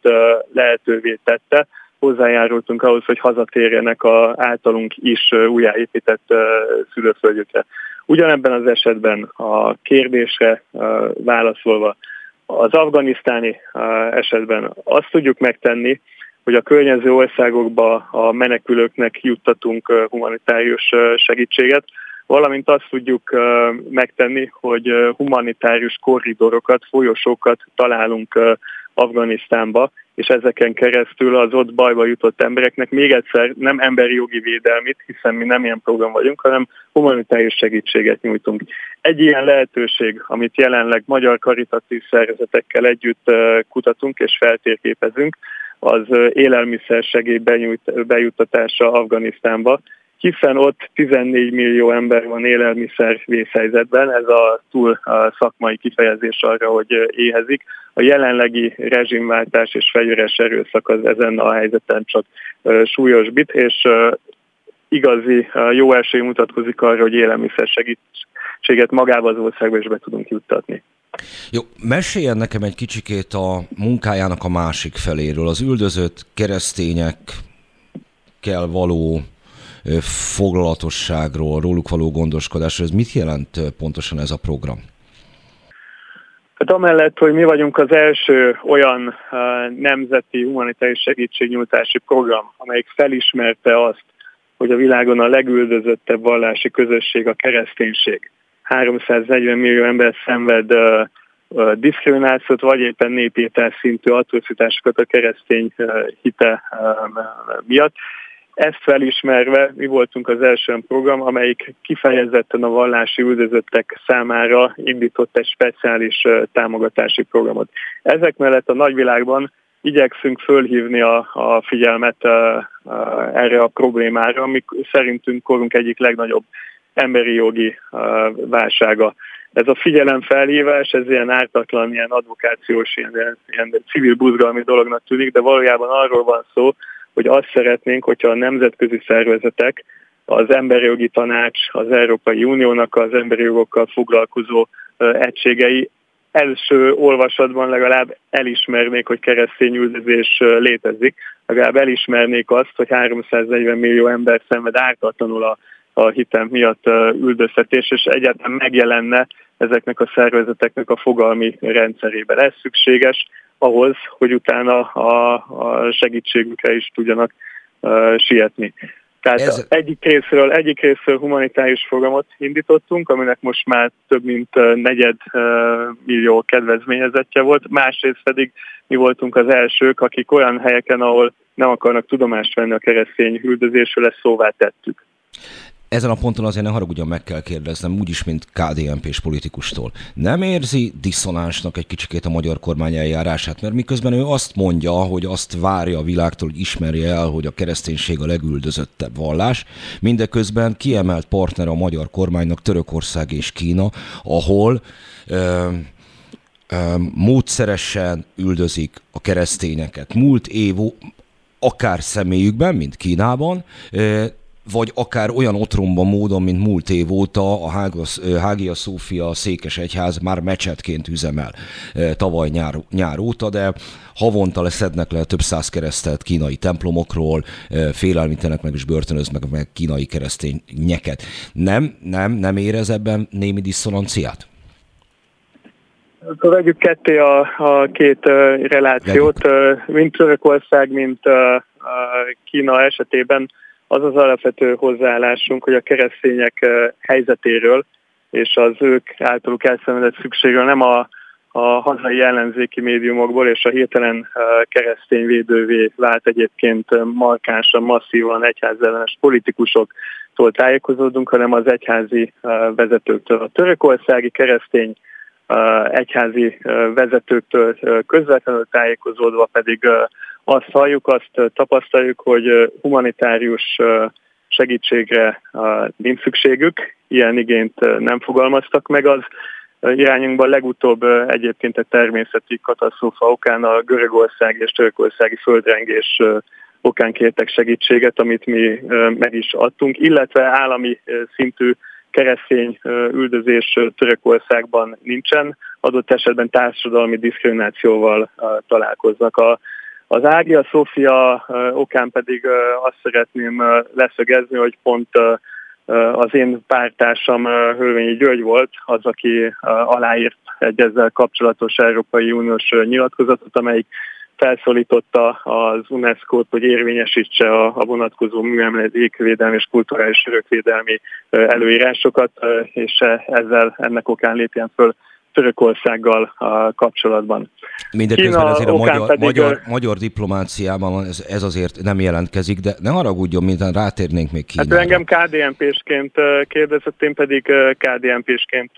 lehetővé tette, hozzájárultunk ahhoz, hogy hazatérjenek a általunk is újjáépített szülőföldjükre. Ugyanebben az esetben a kérdésre válaszolva, az afganisztáni esetben azt tudjuk megtenni, hogy a környező országokba a menekülőknek juttatunk humanitárius segítséget, valamint azt tudjuk megtenni, hogy humanitárius korridorokat, folyosókat találunk Afganisztánba, és ezeken keresztül az ott bajba jutott embereknek még egyszer nem emberi jogi védelmit, hiszen mi nem ilyen program vagyunk, hanem humanitárius segítséget nyújtunk. Egy ilyen lehetőség, amit jelenleg magyar karitatív szervezetekkel együtt kutatunk és feltérképezünk, az élelmiszer segély bejuttatása Afganisztánba, hiszen ott 14 millió ember van élelmiszer vészhelyzetben, ez a túl szakmai kifejezés arra, hogy éhezik. A jelenlegi rezsimváltás és fegyveres erőszak az ezen a helyzeten csak súlyosbít, és igazi jó esély mutatkozik arra, hogy élelmiszer segítséget magába az országba is be tudunk juttatni. Jó, meséljen nekem egy kicsikét a munkájának a másik feléről, az üldözött keresztényekkel való foglalatosságról, róluk való gondoskodásról. Ez mit jelent pontosan ez a program? Hát amellett, hogy mi vagyunk az első olyan nemzeti humanitárius segítségnyújtási program, amelyik felismerte azt, hogy a világon a legüldözöttebb vallási közösség a kereszténység. 340 millió ember szenved uh, uh, diszkriminációt, vagy éppen népírtás szintű atrocitásokat a keresztény uh, hite uh, miatt. Ezt felismerve mi voltunk az első program, amelyik kifejezetten a vallási üldözöttek számára indított egy speciális támogatási programot. Ezek mellett a nagyvilágban igyekszünk fölhívni a, a figyelmet erre a problémára, ami szerintünk korunk egyik legnagyobb emberi jogi válsága. Ez a figyelemfelhívás, ez ilyen ártatlan, ilyen advokációs, ilyen, ilyen civil buzgalmi dolognak tűnik, de valójában arról van szó, hogy azt szeretnénk, hogyha a nemzetközi szervezetek, az emberi jogi tanács, az Európai Uniónak az emberi jogokkal foglalkozó egységei első olvasatban legalább elismernék, hogy keresztény üldözés létezik, legalább elismernék azt, hogy 340 millió ember szenved ártatlanul a, a hitem miatt üldözhetés, és egyáltalán megjelenne ezeknek a szervezeteknek a fogalmi rendszerében. Ez szükséges ahhoz, hogy utána a, a segítségükre is tudjanak uh, sietni. Tehát Ez... egyik részről, egyik részről humanitárius programot indítottunk, aminek most már több mint negyed millió kedvezményezettje volt, másrészt pedig mi voltunk az elsők, akik olyan helyeken, ahol nem akarnak tudomást venni a keresztény üldözésről, ezt szóvá tettük. Ezen a ponton azért ne haragudjon, meg kell kérdeznem, úgyis, mint KDNP-s politikustól. Nem érzi diszonánsnak egy kicsikét a magyar kormány eljárását? Mert miközben ő azt mondja, hogy azt várja a világtól, hogy ismerje el, hogy a kereszténység a legüldözöttebb vallás, mindeközben kiemelt partner a magyar kormánynak Törökország és Kína, ahol ö, ö, módszeresen üldözik a keresztényeket. Múlt év akár személyükben, mint Kínában, vagy akár olyan otromba módon, mint múlt év óta a Hágia Szófia Székes Egyház már mecsetként üzemel tavaly nyár, nyár óta, de havonta leszednek le több száz keresztelt kínai templomokról, félelmítenek meg és börtönöznek meg kínai keresztényeket. Nem, nem, nem érez ebben némi diszonanciát? Akkor vegyük ketté a, a két uh, relációt, uh, mint Törökország, mint uh, Kína esetében az az alapvető hozzáállásunk, hogy a keresztények helyzetéről és az ők általuk elszenvedett szükségről nem a, a hazai ellenzéki médiumokból, és a hirtelen keresztényvédővé vált egyébként markánsan, masszívan egyházellenes politikusoktól tájékozódunk, hanem az egyházi vezetőktől. A törökországi keresztény egyházi vezetőktől közvetlenül tájékozódva pedig azt halljuk, azt tapasztaljuk, hogy humanitárius segítségre nincs szükségük, ilyen igényt nem fogalmaztak meg az irányunkban. Legutóbb egyébként egy természeti katasztrófa okán a Görögország és Törökországi földrengés okán kértek segítséget, amit mi meg is adtunk, illetve állami szintű keresztény üldözés Törökországban nincsen, adott esetben társadalmi diszkriminációval találkoznak. A, az Ágia Szófia okán pedig azt szeretném leszögezni, hogy pont az én pártársam Hölvényi György volt az, aki aláírt egy ezzel kapcsolatos Európai Uniós nyilatkozatot, amelyik felszólította az UNESCO-t, hogy érvényesítse a, a vonatkozó műemlékvédelmi és kulturális örökvédelmi előírásokat, és ezzel ennek okán lépjen föl Törökországgal kapcsolatban. Mindeközben azért a magyar, pedig, magyar, magyar diplomáciában ez, ez azért nem jelentkezik, de ne haragudjon, mintán rátérnénk még Kínára. Hát engem KDNP-sként kérdezett, én pedig KDNP-sként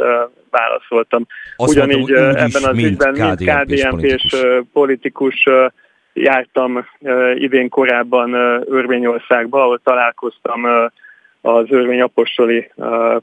válaszoltam. Azt Ugyanígy mondtam, úgy ebben az ügyben, mint KDNP-s politikus jártam idén korábban Örvényországba, ahol találkoztam az Örvény Apostoli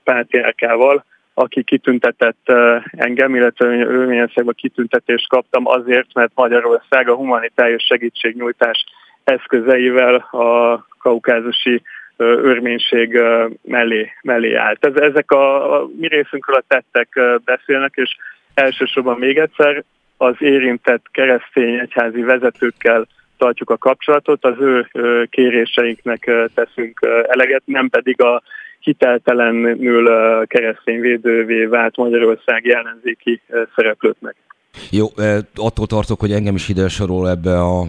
pártjárkával, aki kitüntetett engem, illetve Örményországban kitüntetést kaptam azért, mert Magyarország a humanitárius segítségnyújtás eszközeivel a kaukázusi örménység mellé, mellé állt. Ez, ezek a, a mi részünkről a tettek beszélnek, és elsősorban még egyszer az érintett keresztény egyházi vezetőkkel tartjuk a kapcsolatot, az ő kéréseinknek teszünk eleget, nem pedig a hiteltelenül keresztényvédővé vált Magyarország ellenzéki szereplőknek. Jó, attól tartok, hogy engem is ide sorol ebbe a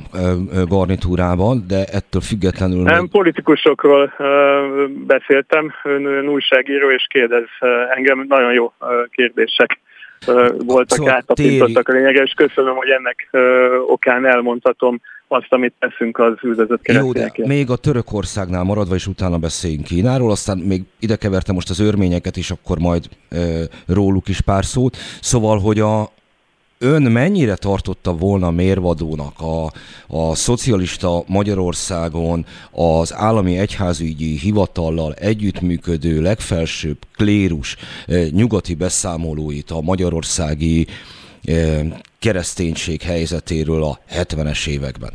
garnitúrában, de ettől függetlenül... Nem, még... politikusokról beszéltem, ön, ön újságíró, és kérdez engem, nagyon jó kérdések voltak, szóval átapintottak téri... a lényegre, és köszönöm, hogy ennek okán elmondhatom azt, amit teszünk az üldözött keresztényekért. Jó, de még a Törökországnál maradva, és utána beszéljünk Kínáról, aztán még ide kevertem most az örményeket is, akkor majd e, róluk is pár szót. Szóval, hogy a, ön mennyire tartotta volna mérvadónak a, a szocialista Magyarországon az állami egyházügyi hivatallal együttműködő legfelsőbb klérus nyugati beszámolóit a magyarországi kereszténység helyzetéről a 70-es években?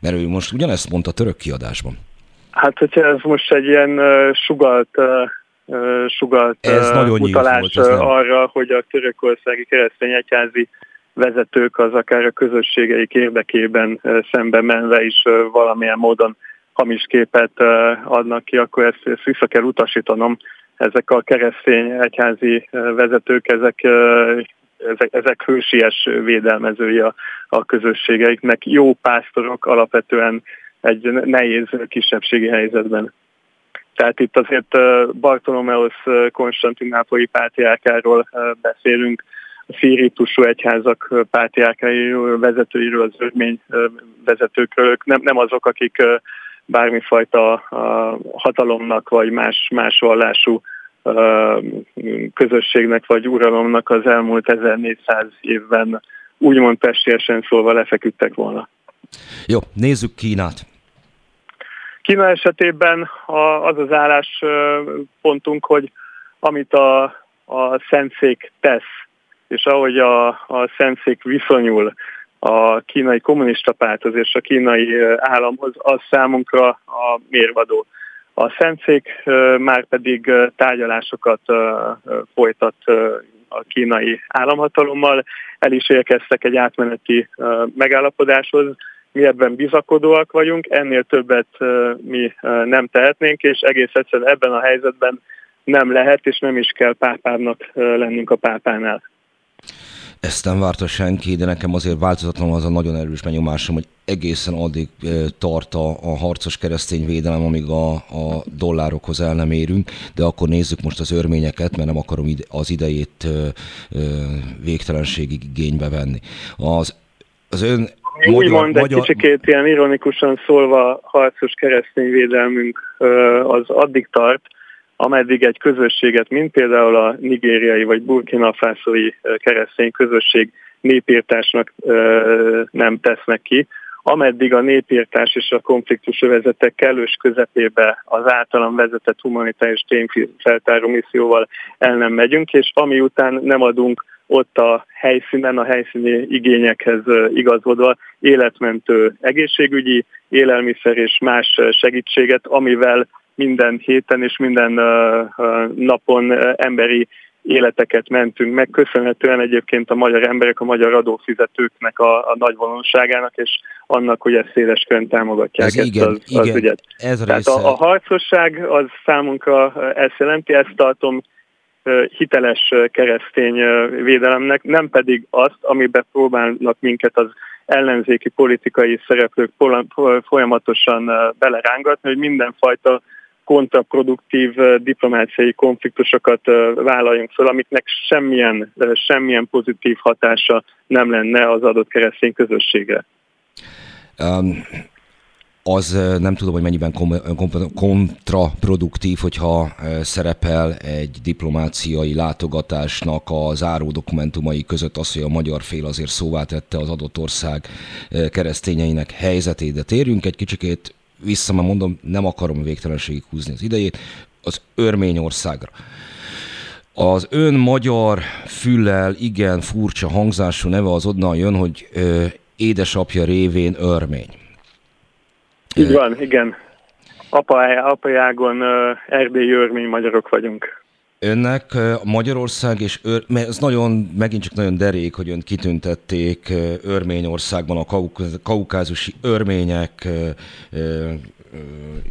Mert ő most ugyanezt mondta török kiadásban. Hát, hogyha ez most egy ilyen uh, sugalt, uh, sugalt ez uh, utalás volt, ez arra, hogy a törökországi keresztény egyházi vezetők az akár a közösségeik érdekében szembe menve is valamilyen módon hamis képet adnak ki, akkor ezt, ezt vissza kell utasítanom. Ezek a keresztény egyházi vezetők, ezek ezek, ezek hősies védelmezői a, a közösségeiknek. Jó pásztorok alapvetően egy nehéz kisebbségi helyzetben. Tehát itt azért Bartolomeus Konstantinápolyi pátriárkáról beszélünk, a szíritusú egyházak pátriárkairól, vezetőiről, az örmény vezetőkről, ők nem, nem azok, akik bármifajta hatalomnak vagy más, más vallású közösségnek vagy uralomnak az elmúlt 1400 évben úgymond pestiesen szólva lefeküdtek volna. Jó, nézzük Kínát. Kína esetében az az álláspontunk, hogy amit a, a Szentszék tesz, és ahogy a, a Szentszék viszonyul a kínai kommunista párthoz és a kínai államhoz, az számunkra a mérvadó. A Szentszék már pedig tárgyalásokat folytat a kínai államhatalommal, el is érkeztek egy átmeneti megállapodáshoz, mi ebben bizakodóak vagyunk, ennél többet mi nem tehetnénk, és egész egyszerűen ebben a helyzetben nem lehet, és nem is kell pápának lennünk a pápánál. Ezt nem várta senki, de nekem azért változatlanul az a nagyon erős benyomásom, hogy egészen addig tart a, a harcos keresztény védelem, amíg a, a dollárokhoz el nem érünk, de akkor nézzük most az örményeket, mert nem akarom ide, az idejét ö, ö, végtelenségig igénybe venni. Az, az ön magyar, Úgymond egy magyar... kicsikét ilyen ironikusan szólva harcos keresztény védelmünk az addig tart, ameddig egy közösséget, mint például a nigériai vagy burkina fászói keresztény közösség népírtásnak nem tesznek ki, ameddig a népírtás és a konfliktus övezetek kellős közepébe az általam vezetett humanitárius tényfeltáró misszióval el nem megyünk, és ami után nem adunk ott a helyszínen, a helyszíni igényekhez igazodva életmentő egészségügyi, élelmiszer és más segítséget, amivel minden héten és minden napon emberi életeket mentünk meg, köszönhetően egyébként a magyar emberek, a magyar adófizetőknek a, a nagy vonalságának, és annak, hogy ezt széles körön támogatják ez ezt igen, az, igen, az ügyet. Ez Tehát a, a harcosság az számunkra ezt jelenti, ezt tartom hiteles keresztény védelemnek, nem pedig azt, amiben próbálnak minket az ellenzéki politikai szereplők folyamatosan belerángatni, hogy mindenfajta kontraproduktív diplomáciai konfliktusokat vállaljunk föl, amiknek semmilyen, semmilyen pozitív hatása nem lenne az adott keresztény közösségre. Um, az nem tudom, hogy mennyiben kontraproduktív, hogyha szerepel egy diplomáciai látogatásnak a záró dokumentumai között az, hogy a magyar fél azért szóvá tette az adott ország keresztényeinek helyzetét, de térjünk egy kicsikét vissza, mert mondom, nem akarom végtelenségig húzni az idejét, az Örményországra. Az ön magyar füllel igen furcsa hangzású neve az onnan jön, hogy ö, édesapja révén örmény. Így van, igen. Apa, apajágon erdélyi örmény magyarok vagyunk. Önnek Magyarország és Ör, mert ez nagyon, megint csak nagyon derék, hogy ön kitüntették Örményországban a kaukázusi örmények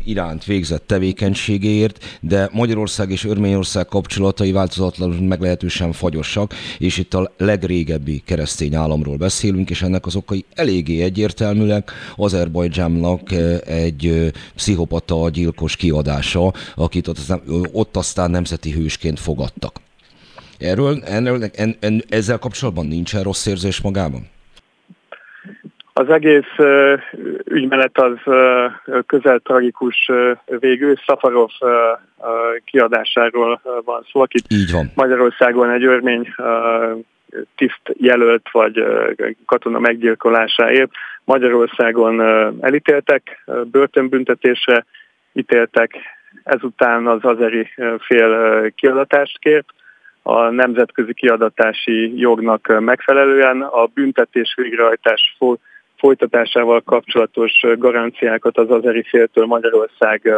iránt végzett tevékenységéért, de Magyarország és Örményország kapcsolatai változatlanul meglehetősen fagyosak, és itt a legrégebbi keresztény államról beszélünk, és ennek az okai eléggé egyértelműek. Azerbajdzsánnak egy pszichopata gyilkos kiadása, akit ott, ott aztán nemzeti hősként fogadtak. Erről, ennél, en, en, ezzel kapcsolatban nincsen rossz érzés magában? Az egész ügymenet az közel tragikus végű. Szafarov kiadásáról van szó, akit Így van. Magyarországon egy örmény tiszt jelölt vagy katona meggyilkolásáért Magyarországon elítéltek, börtönbüntetésre ítéltek, ezután az azeri fél kiadatást kért, a nemzetközi kiadatási jognak megfelelően a büntetés végrehajtás folytatásával kapcsolatos garanciákat az azeri féltől Magyarország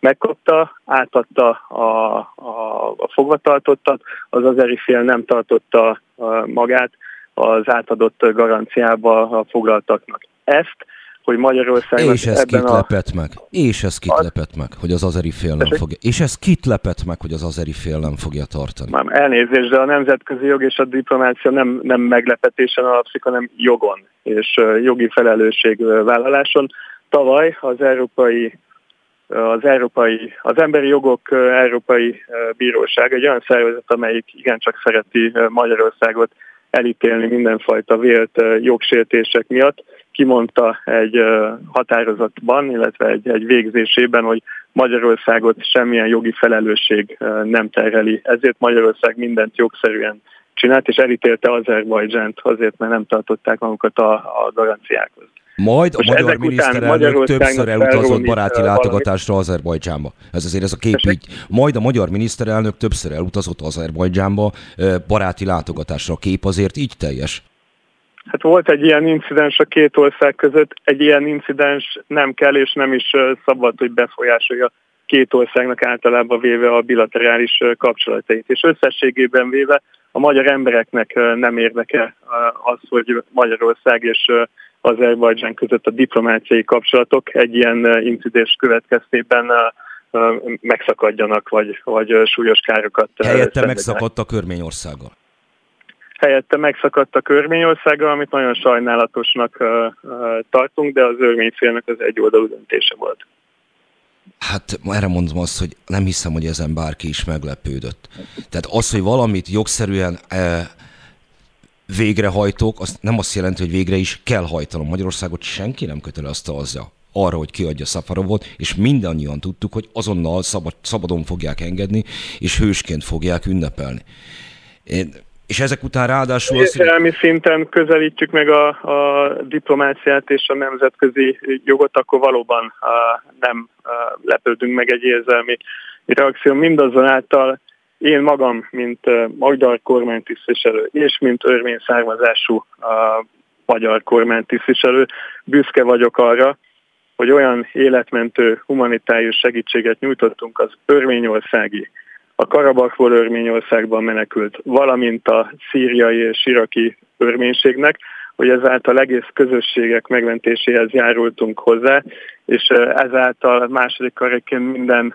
megkapta, átadta a, a, a fogvatartottat, az azeri fél nem tartotta magát az átadott garanciába a foglaltaknak. Ezt hogy Magyarország És ez kit a... lepett meg? És ez kit az... lepett meg, hogy az azeri fél nem fogja... És ez kit lepett meg, hogy az azeri fél nem fogja tartani? Már elnézést, de a nemzetközi jog és a diplomácia nem, nem meglepetésen alapszik, hanem jogon és jogi felelősség vállaláson. Tavaly az európai az európai, az emberi jogok európai bíróság egy olyan szervezet, amelyik igencsak szereti Magyarországot elítélni mindenfajta vélt jogsértések miatt, kimondta egy határozatban, illetve egy, egy végzésében, hogy Magyarországot semmilyen jogi felelősség nem terheli. Ezért Magyarország mindent jogszerűen csinált, és elítélte Azerbajdzsánt azért, mert nem tartották magukat a, a garanciákhoz. Majd a Most magyar miniszterelnök többször elutazott baráti látogatásra Azerbajdzsánba. Ez azért ez a kép így. Majd a magyar miniszterelnök többször elutazott Azerbajdzsánba baráti látogatásra. A kép azért így teljes. Hát volt egy ilyen incidens a két ország között, egy ilyen incidens nem kell és nem is szabad, hogy befolyásolja két országnak általában véve a bilaterális kapcsolatait. És összességében véve a magyar embereknek nem érdeke az, hogy Magyarország és Azerbajdzsán között a diplomáciai kapcsolatok egy ilyen incidens következtében megszakadjanak, vagy, vagy súlyos károkat. Helyette megszakadt a Körményországgal. Helyette megszakadtak Örményországgal, amit nagyon sajnálatosnak tartunk, de az örményfélnek az egy oldalú döntése volt. Hát erre mondom azt, hogy nem hiszem, hogy ezen bárki is meglepődött. Tehát az, hogy valamit jogszerűen e, végrehajtók, az nem azt jelenti, hogy végre is kell hajtanom. Magyarországot senki nem kötelezte arra, hogy kiadja Szafarovot, és mindannyian tudtuk, hogy azonnal szabad, szabadon fogják engedni, és hősként fogják ünnepelni. Én, és ezek után ráadásul... Értelmi hogy... szinten közelítjük meg a, a diplomáciát és a nemzetközi jogot, akkor valóban a, nem a, lepődünk meg egy érzelmi reakció. Mindazonáltal én magam, mint magyar kormánytisztviselő és mint örmény származású a, magyar kormánytisztviselő, büszke vagyok arra, hogy olyan életmentő humanitárius segítséget nyújtottunk az örményországi a Karabakból Örményországban menekült, valamint a szíriai és iraki örménységnek, hogy ezáltal egész közösségek megmentéséhez járultunk hozzá, és ezáltal második kareként minden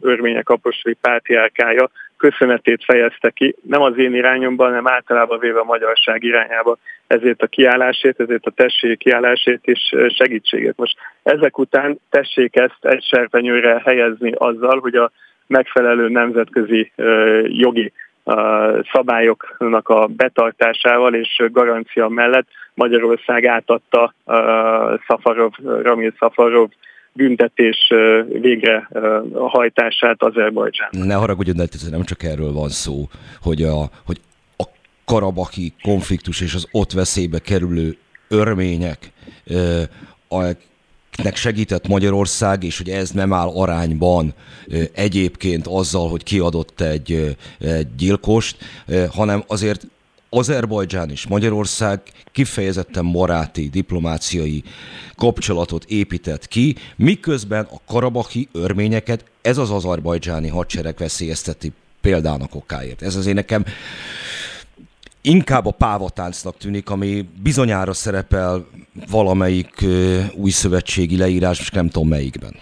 örmények apostoli pártiárkája köszönetét fejezte ki, nem az én irányomban, hanem általában véve a magyarság irányába ezért a kiállásért, ezért a tessék kiállásért és segítségét. Most ezek után tessék ezt egy serpenyőre helyezni azzal, hogy a megfelelő nemzetközi jogi szabályoknak a betartásával és garancia mellett Magyarország átadta Szafarov, Ramil Szafarov büntetés végre hajtását Azerbajdzsán. Ne haragudjon, de nem csak erről van szó, hogy a, hogy a karabaki konfliktus és az ott veszélybe kerülő örmények nek segített Magyarország, és hogy ez nem áll arányban egyébként azzal, hogy kiadott egy, egy gyilkost, hanem azért Azerbajdzsán és Magyarország kifejezetten baráti, diplomáciai kapcsolatot épített ki, miközben a karabaki örményeket ez az azerbajdzsáni hadsereg veszélyezteti példának okáért. Ez azért nekem inkább a pávatáncnak tűnik, ami bizonyára szerepel valamelyik új szövetségi leírás, és nem tudom melyikben.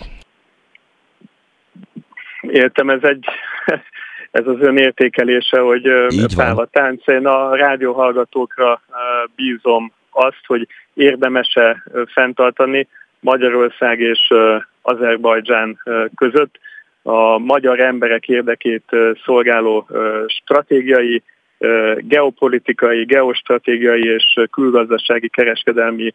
Értem, ez egy ez az ön értékelése, hogy pávatánc. Én a rádióhallgatókra bízom azt, hogy érdemese fenntartani Magyarország és Azerbajdzsán között a magyar emberek érdekét szolgáló stratégiai geopolitikai, geostratégiai és külgazdasági kereskedelmi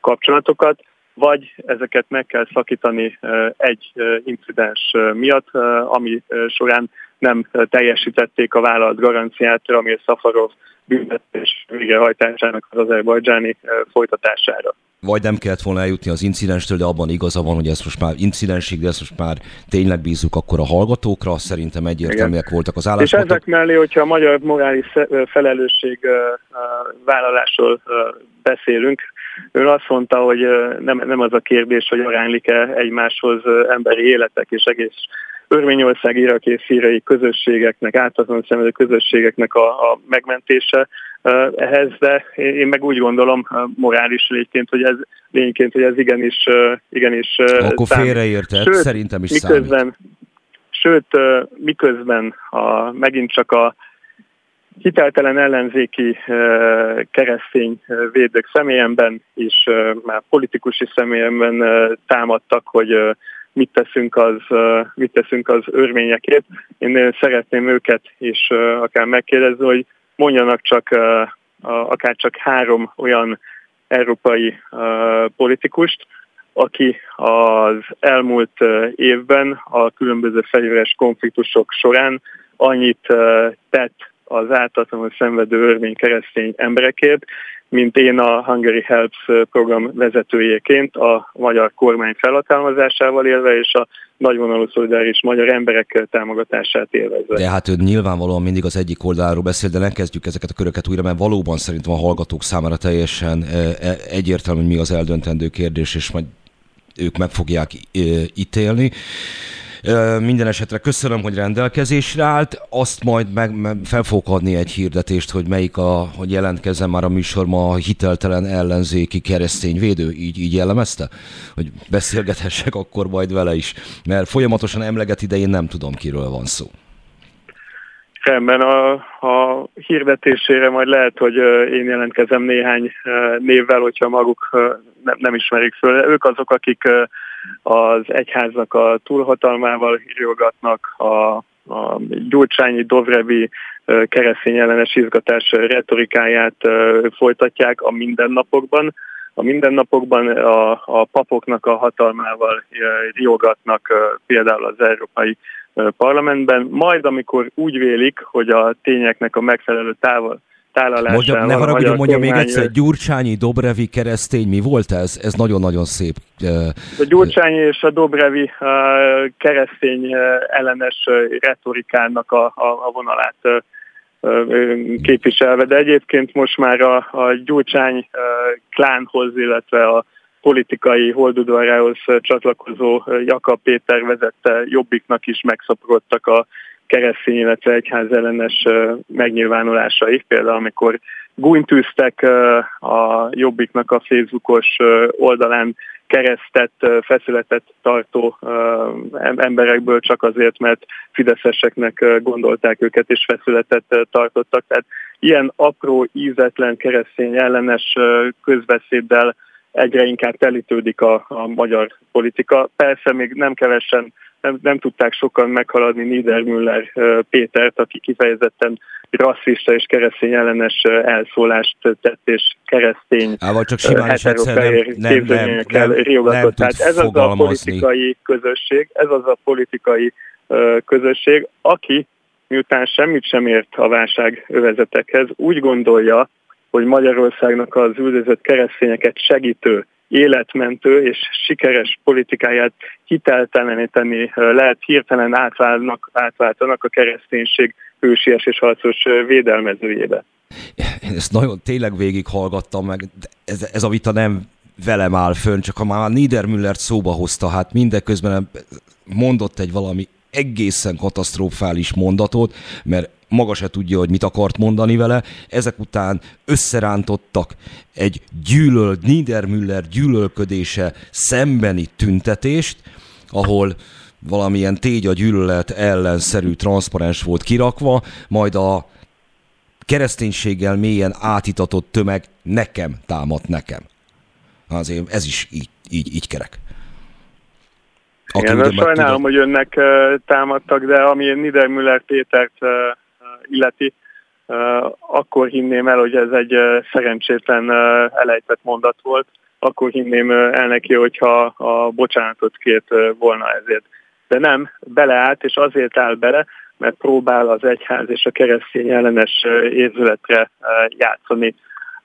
kapcsolatokat, vagy ezeket meg kell szakítani egy incidens miatt, ami során nem teljesítették a vállalat garanciát Ramil Szafarov büntetés végrehajtásának az azerbajdzsáni folytatására vagy nem kellett volna eljutni az incidenstől, de abban igaza van, hogy ez most már incidensig, de ezt most már tényleg bízzuk akkor a hallgatókra, szerintem egyértelműek Igen. voltak az álláspontok. És ezek mellé, hogyha a magyar morális felelősség vállalásról beszélünk, Ön azt mondta, hogy nem, nem az a kérdés, hogy aránylik-e egymáshoz emberi életek és egész Örményország, Irak és szírai közösségeknek, átadon szemedő közösségeknek a, a megmentése ehhez, de én meg úgy gondolom morális lényként, hogy ez lényként, hogy ez igenis, igenis Akkor félreértett, sőt, szerintem is miközben, számít. Sőt, miközben a, megint csak a hiteltelen ellenzéki keresztény védők személyemben is, már politikusi személyemben támadtak, hogy mit teszünk az, mit teszünk az örményekért. Én szeretném őket is akár megkérdezni, hogy mondjanak csak akár csak három olyan európai politikust, aki az elmúlt évben a különböző fegyveres konfliktusok során annyit tett az ártatlanul szenvedő örmény keresztény emberekért, mint én a Hungary Helps program vezetőjeként a magyar kormány felhatalmazásával élve és a nagyvonalú szolidáris magyar emberek támogatását élvezve. De hát ő nyilvánvalóan mindig az egyik oldalról beszél, de ne kezdjük ezeket a köröket újra, mert valóban szerintem a hallgatók számára teljesen egyértelmű, hogy mi az eldöntendő kérdés, és majd ők meg fogják ítélni. Minden esetre köszönöm, hogy rendelkezésre állt. Azt majd meg, meg fel fogok adni egy hirdetést, hogy melyik a, hogy jelentkezem már a műsorma a hiteltelen ellenzéki keresztény védő. Így, így jellemezte? Hogy beszélgethessek akkor majd vele is. Mert folyamatosan emleget idején nem tudom, kiről van szó. Rendben, a, a hirdetésére majd lehet, hogy én jelentkezem néhány névvel, hogyha maguk nem, nem ismerik föl. Ők azok, akik az egyháznak a túlhatalmával hírogatnak, a, a Gyurcsányi Dovrevi keresztény ellenes izgatás retorikáját folytatják a mindennapokban. A mindennapokban a, a papoknak a hatalmával riogatnak például az Európai Parlamentben, majd amikor úgy vélik, hogy a tényeknek a megfelelő távol tálalásával... Mondja, ne haragudjon, mondja még egyszer, Gyurcsányi, Dobrevi keresztény, mi volt ez? Ez nagyon-nagyon szép. A Gyurcsányi és a Dobrevi keresztény ellenes retorikának a, a, a vonalát képviselve, de egyébként most már a, a Gyurcsány klánhoz, illetve a politikai holdudvarához csatlakozó Jakab Péter vezette Jobbiknak is megszaporodtak a keresztény, illetve egyház ellenes megnyilvánulásai. Például amikor gúnytűztek a Jobbiknak a Facebookos oldalán keresztet, feszületet tartó emberekből csak azért, mert fideszeseknek gondolták őket, és feszületet tartottak. Tehát ilyen apró, ízetlen keresztény ellenes közbeszéddel egyre inkább telítődik a, a magyar politika. Persze még nem kevesen nem, nem tudták sokan meghaladni Niedermüller Pétert, aki kifejezetten rasszista és keresztény ellenes elszólást tett, és keresztény Á, csak simán heterofehér képzőményekkel riogatott. Tehát ez az a politikai közösség, ez az a politikai közösség, aki miután semmit sem ért a válság övezetekhez, úgy gondolja, hogy Magyarországnak az üldözött keresztényeket segítő életmentő és sikeres politikáját hitelteleníteni lehet, hirtelen átválnak, átváltanak a kereszténység hősies és harcos védelmezőjébe. Én ezt nagyon tényleg végighallgattam meg, ez, ez a vita nem velem áll fönn, csak ha már Niedermüllert szóba hozta, hát mindeközben mondott egy valami egészen katasztrofális mondatot, mert maga se tudja, hogy mit akart mondani vele. Ezek után összerántottak egy gyűlöl, Niedermüller gyűlölködése szembeni tüntetést, ahol valamilyen a gyűlölet ellenszerű transzparens volt kirakva, majd a kereszténységgel mélyen átitatott tömeg nekem támadt nekem. Azért ez is így, így, így kerek. Aki Igen, sajnálom, tudod... hogy önnek támadtak, de ami Niedermüller Pétert illeti, akkor hinném el, hogy ez egy szerencsétlen elejtett mondat volt, akkor hinném el neki, hogyha a bocsánatot kért volna ezért. De nem, beleállt, és azért áll bele, mert próbál az egyház és a keresztény ellenes érzületre játszani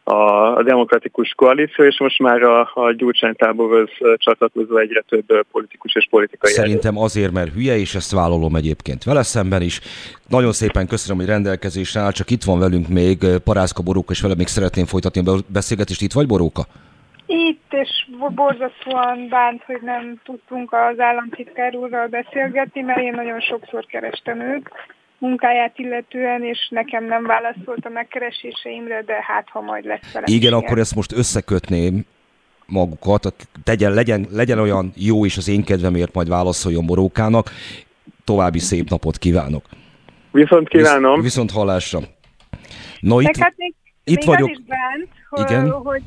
a, demokratikus koalíció, és most már a, a Gyurcsány táborhoz csatlakozó egyre több politikus és politikai Szerintem erő. azért, mert hülye, és ezt vállalom egyébként vele szemben is. Nagyon szépen köszönöm, hogy rendelkezésre áll, csak itt van velünk még Parászka Boróka, és vele még szeretném folytatni a beszélgetést. Itt vagy Boróka? Itt, és borzasztóan bánt, hogy nem tudtunk az államtitkár úrral beszélgetni, mert én nagyon sokszor kerestem őt munkáját illetően, és nekem nem válaszolt a megkereséseimre, de hát ha majd lesz vele. Igen, akkor ezt most összekötném magukat, tegyen, legyen, legyen olyan jó, és az én kedvemért majd válaszoljon Borókának. További szép napot kívánok. Viszont kívánom. Visz, viszont hallásra. No, itt, hát még, itt még vagyok. Az is bánt, hogy, Igen? hogy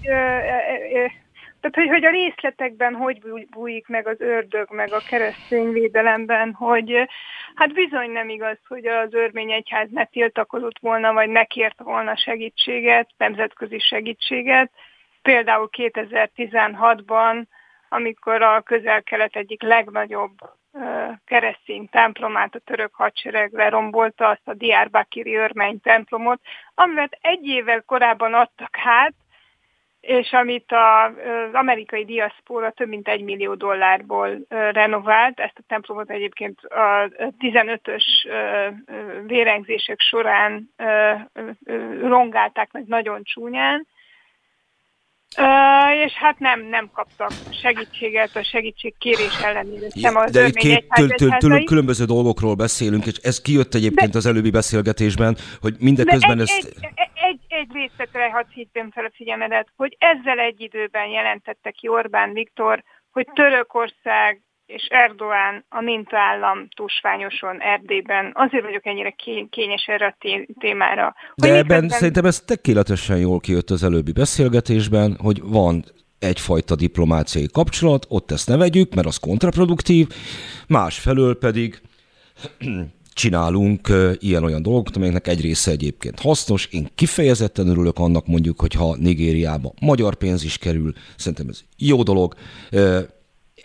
tehát, hogy, hogy a részletekben hogy bújik meg az ördög, meg a keresztény védelemben, hogy hát bizony nem igaz, hogy az örmény egyház ne tiltakozott volna, vagy ne kért volna segítséget, nemzetközi segítséget. Például 2016-ban, amikor a közel-kelet egyik legnagyobb keresztény templomát a török hadsereg lerombolta, azt a Diárbakiri örmény templomot, amivel egy évvel korábban adtak hát, és amit az amerikai diaszpóra több mint egy millió dollárból renovált, ezt a templomot egyébként a 15-ös vérengzések során rongálták meg nagyon csúnyán, Uh, és hát nem, nem kaptak segítséget a segítségkérés ellenére. Ja, de két től, től, től, különböző dolgokról beszélünk, és ez kijött egyébként de, az előbbi beszélgetésben, hogy mindeközben ezt... Egy, egy, egy, egy részletre hadd hívjam fel a figyelmedet, hogy ezzel egy időben jelentette ki Orbán Viktor, hogy Törökország és Erdoğan a mintállam tusványoson Erdélyben. Azért vagyok ennyire kényes erre a témára. De ebben miközben... szerintem ez tökéletesen jól kijött az előbbi beszélgetésben, hogy van egyfajta diplomáciai kapcsolat, ott ezt ne vegyük, mert az kontraproduktív, másfelől pedig csinálunk ilyen-olyan dolgokat, amelyeknek egy része egyébként hasznos. Én kifejezetten örülök annak mondjuk, hogyha Nigériába magyar pénz is kerül, szerintem ez jó dolog,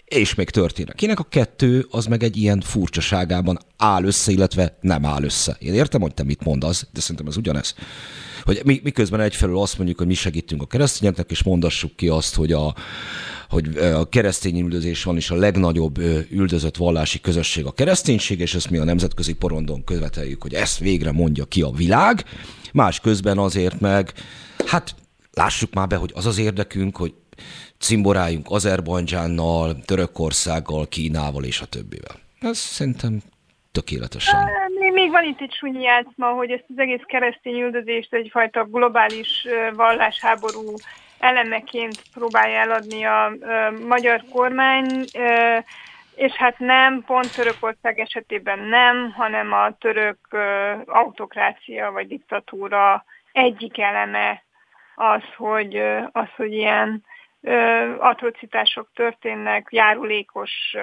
és még történik. Kinek a kettő, az meg egy ilyen furcsaságában áll össze, illetve nem áll össze. Én értem, hogy te mit mondasz, de szerintem ez ugyanez hogy mi, miközben egyfelől azt mondjuk, hogy mi segítünk a keresztényeknek, és mondassuk ki azt, hogy a, hogy a keresztény üldözés van, és a legnagyobb üldözött vallási közösség a kereszténység, és ezt mi a nemzetközi porondon követeljük, hogy ezt végre mondja ki a világ. Más közben azért meg, hát lássuk már be, hogy az az érdekünk, hogy cimboráljunk Azerbajdzsánnal, Törökországgal, Kínával és a többivel. Ez szerintem tökéletesen. Még, még van itt egy súnyi játszma, hogy ezt az egész keresztény üldözést egyfajta globális vallásháború elemeként próbálja eladni a, a magyar kormány, és hát nem, pont Törökország esetében nem, hanem a török autokrácia vagy diktatúra egyik eleme az, hogy, az, hogy ilyen atrocitások történnek, járulékos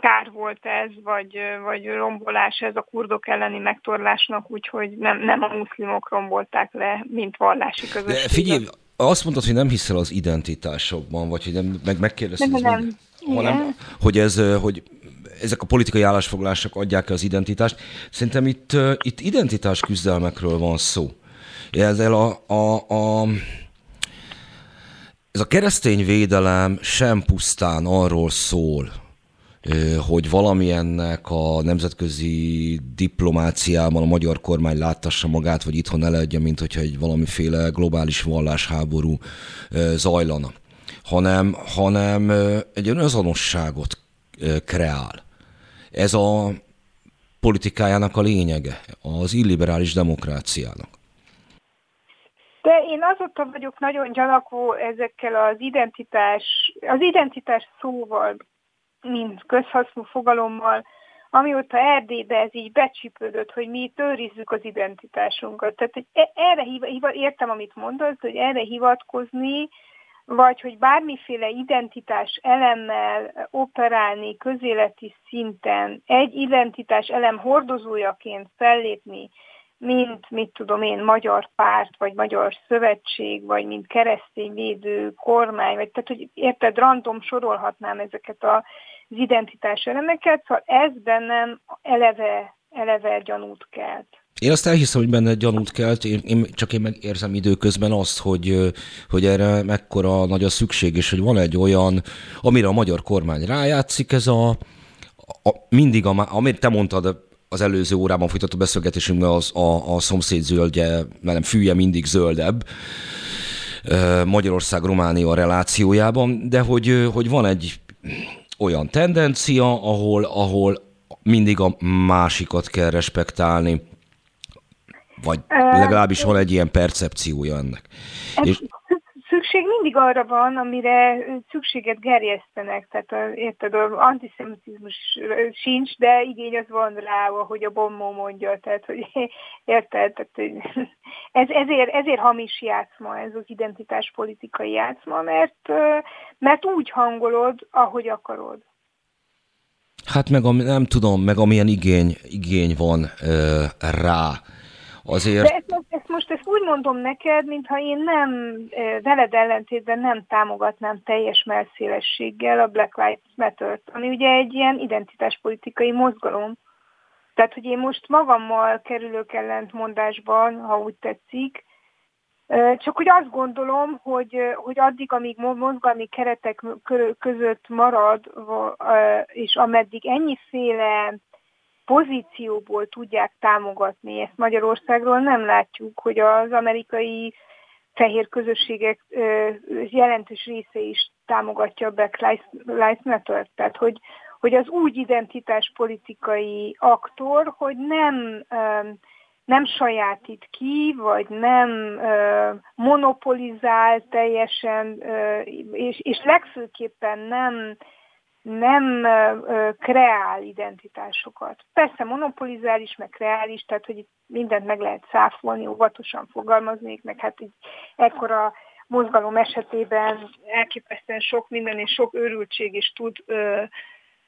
kár volt ez, vagy, vagy rombolás ez a kurdok elleni megtorlásnak, úgyhogy nem, nem a muszlimok rombolták le, mint vallási közösség. De figyelj, azt mondtad, hogy nem hiszel az identitásokban, vagy hogy nem, meg megkérdezted, nem, nem. hanem, hogy, ez, hogy ezek a politikai állásfoglalások adják az identitást. Szerintem itt, itt identitás küzdelmekről van szó. Ezzel a, a, a ez a keresztény védelem sem pusztán arról szól, hogy valamilyennek a nemzetközi diplomáciában a magyar kormány láttassa magát, vagy itthon eledje, mint hogyha egy valamiféle globális vallásháború zajlana, hanem, hanem egy önazonosságot kreál. Ez a politikájának a lényege, az illiberális demokráciának. De én azóta vagyok nagyon gyanakvó ezekkel az identitás, az identitás szóval mint közhasznú fogalommal, amióta Erdélybe ez így becsípődött, hogy mi itt őrizzük az identitásunkat. Tehát hogy e- erre hiva, értem, amit mondasz, hogy erre hivatkozni, vagy hogy bármiféle identitás elemmel operálni közéleti szinten, egy identitás elem hordozójaként fellépni, mint, mit tudom én, magyar párt, vagy magyar szövetség, vagy mint keresztényvédő kormány, vagy tehát, hogy érted, random sorolhatnám ezeket az identitás elemeket, szóval ez bennem eleve, eleve gyanút kelt. Én azt elhiszem, hogy benne gyanút kelt, én, én, csak én megérzem időközben azt, hogy, hogy erre mekkora nagy a szükség, és hogy van egy olyan, amire a magyar kormány rájátszik, ez a, a mindig, a, amit te mondtad, az előző órában folytatott beszélgetésünkben az a, a szomszéd zöldje, nem fűje mindig zöldebb, Magyarország-Románia relációjában, de hogy, hogy van egy olyan tendencia, ahol, ahol mindig a másikat kell respektálni, vagy legalábbis van egy ilyen percepciója ennek. Ez, és szükség mindig arra van, amire szükséget gerjesztenek, tehát érted, antiszemitizmus sincs, de igény az van rá, ahogy a bombó mondja, tehát hogy érted, tehát, ez, ezért, ezért hamis játszma, ez az identitáspolitikai játszma, mert, mert úgy hangolod, ahogy akarod. Hát meg nem tudom, meg amilyen igény, igény van ö, rá azért... De ezt, ezt most ezt úgy mondom neked, mintha én nem, veled ellentétben nem támogatnám teljes melszélességgel a Black Lives Matter-t, ami ugye egy ilyen identitáspolitikai mozgalom. Tehát, hogy én most magammal kerülök ellentmondásban, ha úgy tetszik, csak hogy azt gondolom, hogy, hogy addig, amíg mozgalmi keretek között marad, és ameddig ennyiféle pozícióból tudják támogatni. Ezt Magyarországról nem látjuk, hogy az amerikai fehér közösségek jelentős része is támogatja a Black Lives Matter. Tehát, hogy, hogy az úgy identitáspolitikai aktor, hogy nem, nem sajátít ki, vagy nem monopolizál teljesen, és, és legfőképpen nem nem ö, kreál identitásokat. Persze monopolizál is, meg kreál is, tehát hogy itt mindent meg lehet száfolni, óvatosan fogalmaznék, meg hát így ekkora mozgalom esetében elképesztően sok minden és sok őrültség is tud ö,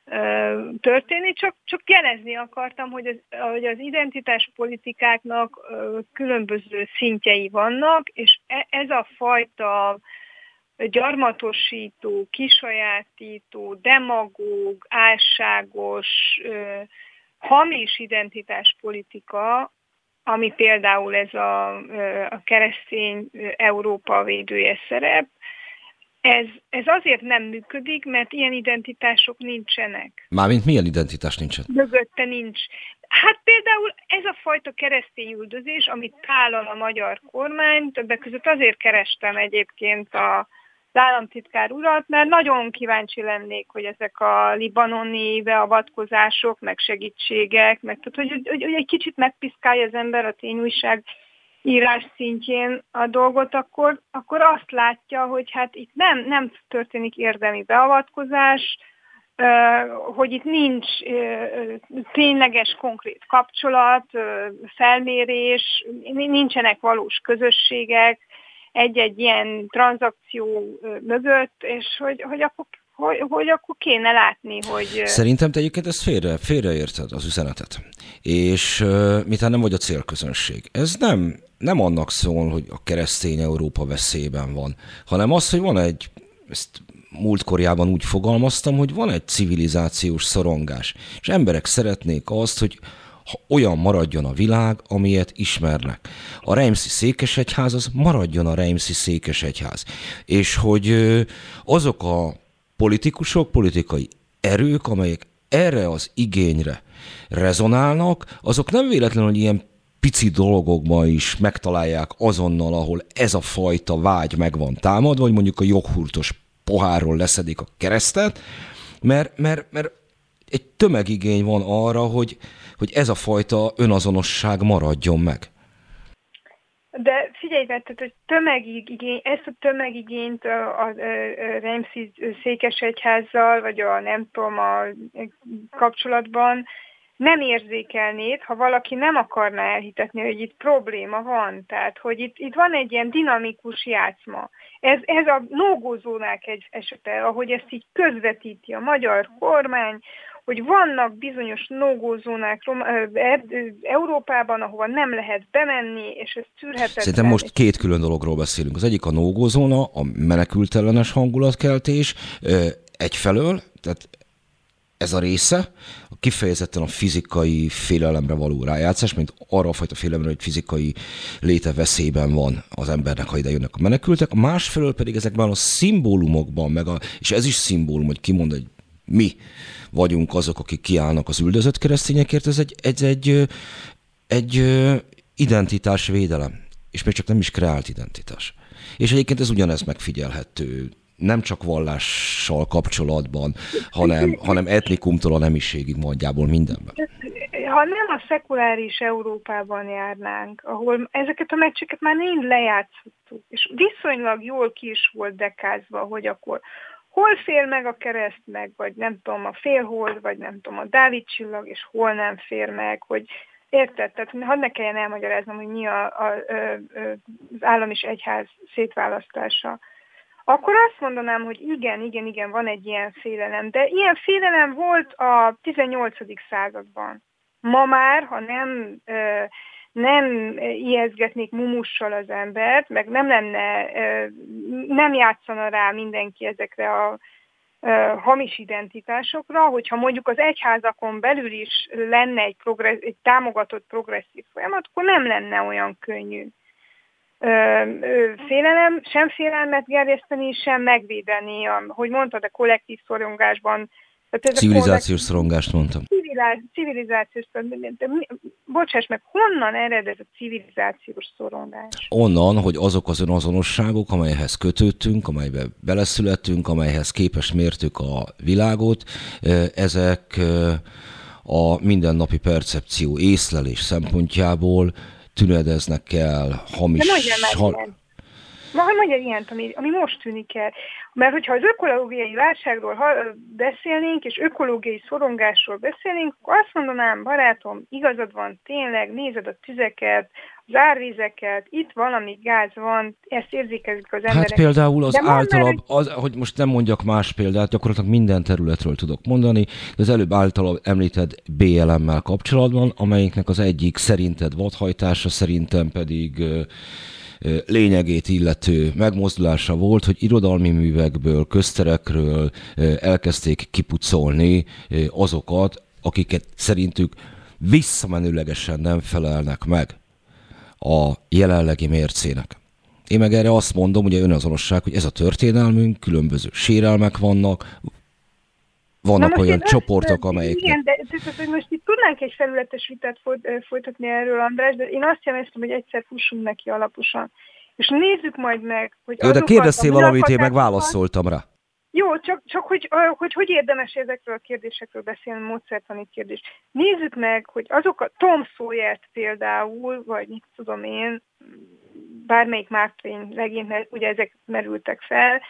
ö, történni, csak, csak jelezni akartam, hogy az, hogy az identitáspolitikáknak ö, különböző szintjei vannak, és e, ez a fajta gyarmatosító, kisajátító, demagóg, álságos, hamis identitáspolitika, ami például ez a, a keresztény Európa védője szerep, ez, ez azért nem működik, mert ilyen identitások nincsenek. Mármint milyen identitás nincsen? Mögötte nincs. Hát például ez a fajta keresztény üldözés, amit tálal a magyar kormány, többek között azért kerestem egyébként a, államtitkár urat, mert nagyon kíváncsi lennék, hogy ezek a libanoni beavatkozások, meg segítségek, meg tehát, hogy, hogy, hogy egy kicsit megpiszkálja az ember a tényújság írás szintjén a dolgot, akkor, akkor azt látja, hogy hát itt nem, nem történik érdemi beavatkozás, hogy itt nincs tényleges konkrét kapcsolat, felmérés, nincsenek valós közösségek, egy-egy ilyen tranzakció mögött, és hogy, hogy akkor hogy, hogy akkor kéne látni, hogy... Szerintem te egyébként ezt félre, félreérted az üzenetet. És uh, mitán nem vagy a célközönség. Ez nem, nem annak szól, hogy a keresztény Európa veszélyben van, hanem az, hogy van egy, ezt múltkorjában úgy fogalmaztam, hogy van egy civilizációs szorongás. És emberek szeretnék azt, hogy olyan maradjon a világ, amilyet ismernek. A Reimszi székesegyház az maradjon a Reimszi székesegyház. És hogy azok a politikusok, politikai erők, amelyek erre az igényre rezonálnak, azok nem véletlenül, hogy ilyen pici dolgokban is megtalálják azonnal, ahol ez a fajta vágy meg van támadva, vagy mondjuk a joghurtos pohárról leszedik a keresztet, mert, mert, mert egy tömegigény van arra, hogy, hogy ez a fajta önazonosság maradjon meg. De figyelj, tehát, hogy tömegigény, ezt a tömegigényt a, a, a Remszi székesegyházzal, vagy a nem tudom, a kapcsolatban nem érzékelnéd, ha valaki nem akarna elhitetni, hogy itt probléma van. Tehát, hogy itt, itt van egy ilyen dinamikus játszma. Ez, ez a nógózónák egy esete, ahogy ezt így közvetíti a magyar kormány, hogy vannak bizonyos nógózónák Európában, ahova nem lehet bemenni, és ez tűrhetetlen. Szerintem most két külön dologról beszélünk. Az egyik a nógózóna, a menekültellenes hangulatkeltés egyfelől, tehát ez a része, kifejezetten a fizikai félelemre való rájátszás, mint arra a fajta félelemre, hogy fizikai léte veszélyben van az embernek, ha ide jönnek a menekültek. Másfelől pedig ezekben a szimbólumokban, meg a, és ez is szimbólum, hogy kimond egy mi vagyunk azok, akik kiállnak az üldözött keresztényekért, ez egy, egy, egy, egy identitásvédelem, és még csak nem is kreált identitás. És egyébként ez ugyanez megfigyelhető nem csak vallással kapcsolatban, hanem, hanem etnikumtól a nemiségig mondjából mindenben. Ha nem a szekuláris Európában járnánk, ahol ezeket a meccseket már mind lejátszottuk, és viszonylag jól ki is volt dekázva, hogy akkor hol fél meg a kereszt meg, vagy nem tudom, a félhold, vagy nem tudom, a Dávid csillag, és hol nem fér meg, hogy érted? Tehát hadd ne kelljen elmagyaráznom, hogy mi a, a, a, az állam és egyház szétválasztása. Akkor azt mondanám, hogy igen, igen, igen, van egy ilyen félelem. De ilyen félelem volt a 18. században. Ma már, ha nem nem ijeszgetnék mumussal az embert, meg nem lenne, nem játszana rá mindenki ezekre a hamis identitásokra, hogyha mondjuk az egyházakon belül is lenne egy, progressz, egy támogatott progresszív folyamat, akkor nem lenne olyan könnyű. Félelem, sem félelmet gerjeszteni, sem megvédeni, hogy mondtad, a kollektív szorongásban tehát civilizációs szorongást mondtam. Civilizációs Bocsáss meg, honnan ered ez a civilizációs szorongás? Onnan, hogy azok az önazonosságok, amelyhez kötődtünk, amelybe beleszülettünk, amelyhez képes mértük a világot, ezek a mindennapi percepció észlelés szempontjából tünedeznek el hamis... De ha, Majd mondja ilyent, ami, ami most tűnik el. Mert hogyha az ökológiai válságról beszélnénk, és ökológiai szorongásról beszélnénk, akkor azt mondanám, barátom, igazad van, tényleg, nézed a tüzeket, az árvízeket, itt valami gáz van, ezt érzékezik az hát emberek. Hát például az általában, az, hogy most nem mondjak más példát, gyakorlatilag minden területről tudok mondani, de az előbb általában említett BLM-mel kapcsolatban, amelyiknek az egyik szerinted vadhajtása, szerintem pedig lényegét illető megmozdulása volt, hogy irodalmi művekből, közterekről elkezdték kipucolni azokat, akiket szerintük visszamenőlegesen nem felelnek meg a jelenlegi mércének. Én meg erre azt mondom, ugye önazonosság, hogy ez a történelmünk, különböző sérelmek vannak, vannak Na olyan csoportok, amelyek... Igen, de, de, de most itt tudnánk egy felületes vitát folytatni erről, András, de én azt javaslom, hogy egyszer fussunk neki alaposan. És nézzük majd meg, hogy Jó, de kérdeztél valamit, én meg válaszoltam rá. Jó, csak, csak hogy, hogy hogy érdemes ezekről a kérdésekről beszélni, módszertani kérdés. Nézzük meg, hogy azok a Tom sawyer például, vagy mit tudom én, bármelyik Mark Twain legényt, ugye ezek merültek fel,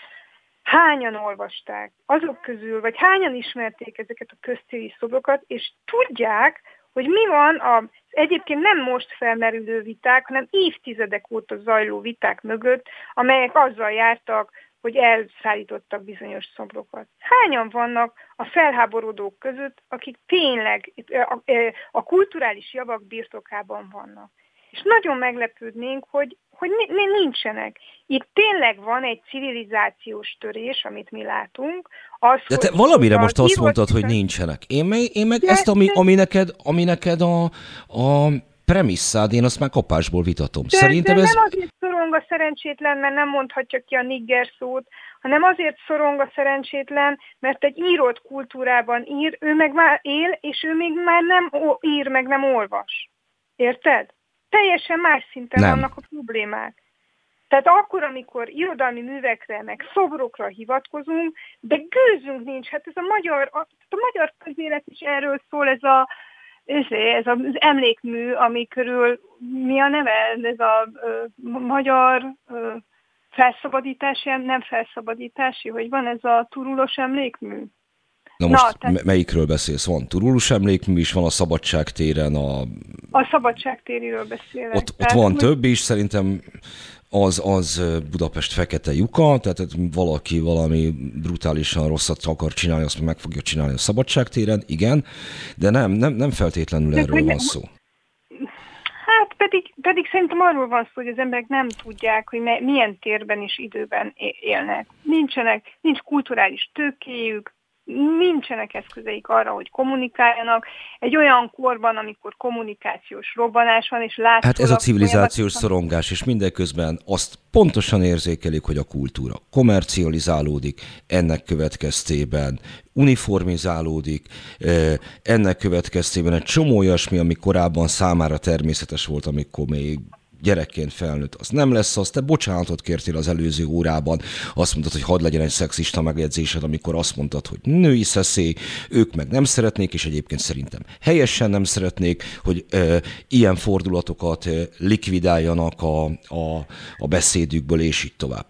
hányan olvasták azok közül, vagy hányan ismerték ezeket a köztéri szobrokat, és tudják, hogy mi van az egyébként nem most felmerülő viták, hanem évtizedek óta zajló viták mögött, amelyek azzal jártak, hogy elszállítottak bizonyos szobrokat. Hányan vannak a felháborodók között, akik tényleg a, a kulturális javak birtokában vannak? És nagyon meglepődnénk, hogy, hogy nincsenek. Itt tényleg van egy civilizációs törés, amit mi látunk. Az, De te valamire most azt mondtad, hogy nincsenek. Én meg, én meg ezt, ami, ami neked, ami neked a, a premisszád, én azt már kapásból vitatom. De, Szerintem de ez... nem azért szorong a szerencsétlen, mert nem mondhatja ki a nigger szót, hanem azért szorong a szerencsétlen, mert egy írott kultúrában ír, ő meg már él, és ő még már nem ír, meg nem olvas. Érted? Teljesen más szinten nem. vannak a problémák. Tehát akkor, amikor irodalmi művekre, meg szobrokra hivatkozunk, de gőzünk nincs. Hát ez a magyar, a, a magyar közélet is erről szól, ez a, ez az emlékmű, ami körül, mi a neve, ez a ö, magyar ö, felszabadítási, nem felszabadítási, hogy van ez a turulos emlékmű. Na most Na, te... melyikről beszélsz? Van Turulus emlékmű is, van a Szabadságtéren a... A Szabadságtériről beszélek. Ott, ott van több is, szerintem az, az Budapest fekete lyuka, tehát valaki valami brutálisan rosszat akar csinálni, azt meg fogja csinálni a Szabadságtéren, igen, de nem, nem, nem feltétlenül de erről van szó. Hát pedig, pedig szerintem arról van szó, hogy az emberek nem tudják, hogy milyen térben és időben élnek. Nincsenek, nincs kulturális tőkéjük, nincsenek eszközeik arra, hogy kommunikáljanak. Egy olyan korban, amikor kommunikációs robbanás van, és látszólag... Hát ez a civilizációs szorongás, és mindeközben azt pontosan érzékelik, hogy a kultúra komercializálódik, ennek következtében uniformizálódik, ennek következtében egy csomó olyasmi, ami korábban számára természetes volt, amikor még gyerekként felnőtt, az nem lesz az. Te bocsánatot kértél az előző órában, azt mondtad, hogy hadd legyen egy szexista megjegyzésed, amikor azt mondtad, hogy női szeszély, ők meg nem szeretnék, és egyébként szerintem helyesen nem szeretnék, hogy e, ilyen fordulatokat e, likvidáljanak a, a, a beszédükből, és így tovább.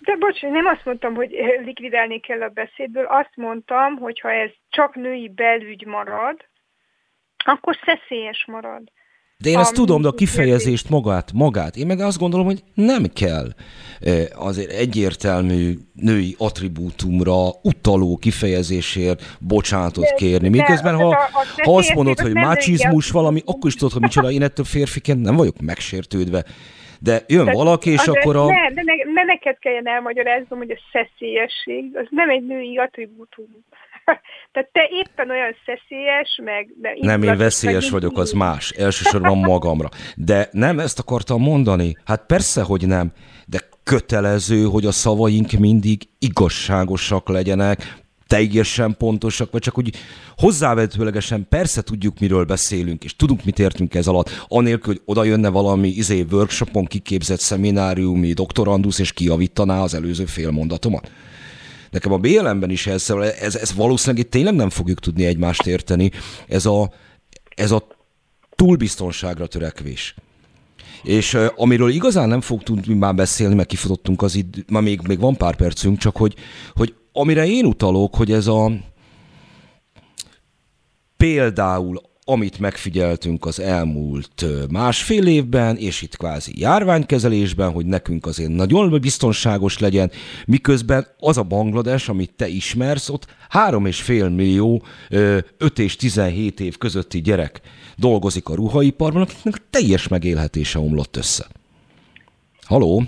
De bocs, nem azt mondtam, hogy likvidálni kell a beszédből, azt mondtam, hogy ha ez csak női belügy marad, akkor szeszélyes marad. De én ezt tudom, de a kifejezést magát, magát. Én meg azt gondolom, hogy nem kell azért egyértelmű női attribútumra utaló kifejezésért bocsánatot kérni. Miközben, ha, ha azt mondod, hogy mácsizmus valami, akkor is tudod, hogy micsoda, én ettől férfiként nem vagyok megsértődve. De jön de, valaki, és akkor a... Nem, de, ne, ne neked kelljen elmagyaráznom, hogy a szeszélyesség, az nem egy női attribútum. Tehát te éppen olyan szeszélyes, meg... De nem, én veszélyes vagyok, az más. Elsősorban magamra. De nem ezt akartam mondani. Hát persze, hogy nem. De kötelező, hogy a szavaink mindig igazságosak legyenek, teljesen pontosak, vagy csak úgy hozzávetőlegesen persze tudjuk, miről beszélünk, és tudunk, mit értünk ez alatt, anélkül, hogy oda jönne valami izé workshopon kiképzett szemináriumi doktorandusz, és kiavítaná az előző fél mondatomat. Nekem a BLM-ben is ez, ez, ez valószínűleg itt tényleg nem fogjuk tudni egymást érteni. Ez a, ez a túlbiztonságra törekvés. És amiről igazán nem fog tudni már beszélni, mert kifutottunk az idő, már még, még van pár percünk, csak hogy, hogy amire én utalok, hogy ez a például amit megfigyeltünk az elmúlt másfél évben, és itt kvázi járványkezelésben, hogy nekünk azért nagyon biztonságos legyen, miközben az a Banglades, amit te ismersz, ott 3,5 millió 5 és 17 év közötti gyerek dolgozik a ruhaiparban, akiknek teljes megélhetése omlott össze. Haló?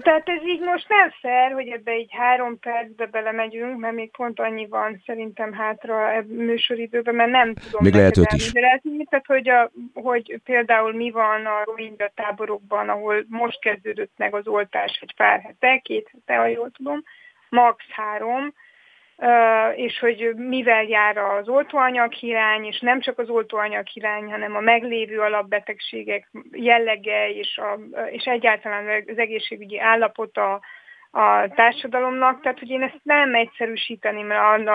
Tehát ez így most nem fair, hogy ebbe egy három percbe belemegyünk, mert még pont annyi van szerintem hátra a műsoridőben, mert nem tudom még lehet őt is. Tehát, hogy, a, hogy például mi van a Rohingya táborokban, ahol most kezdődött meg az oltás egy pár hete, két hete, ha jól tudom, max. három, és hogy mivel jár az oltóanyag hiány, és nem csak az oltóanyag hiány, hanem a meglévő alapbetegségek jellege, és, a, és egyáltalán az egészségügyi állapota a társadalomnak. Tehát, hogy én ezt nem egyszerűsíteném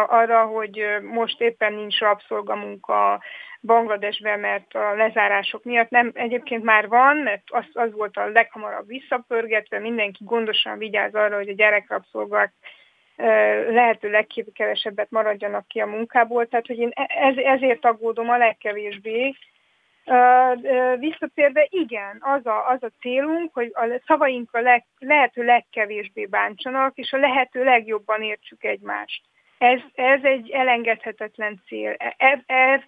arra, hogy most éppen nincs rabszolgamunka Bangladesben, mert a lezárások miatt nem, egyébként már van, mert az, az volt a leghamarabb visszapörgetve, mindenki gondosan vigyáz arra, hogy a gyerekrabszolgák lehető legkevesebbet maradjanak ki a munkából, tehát hogy én e-, ez, ezért aggódom a legkevésbé. Visszatérve igen, az a, az a célunk, hogy a szavaink a leg, lehető legkevésbé bántsanak, és a lehető legjobban értsük egymást. Ez, ez egy elengedhetetlen cél. Ez,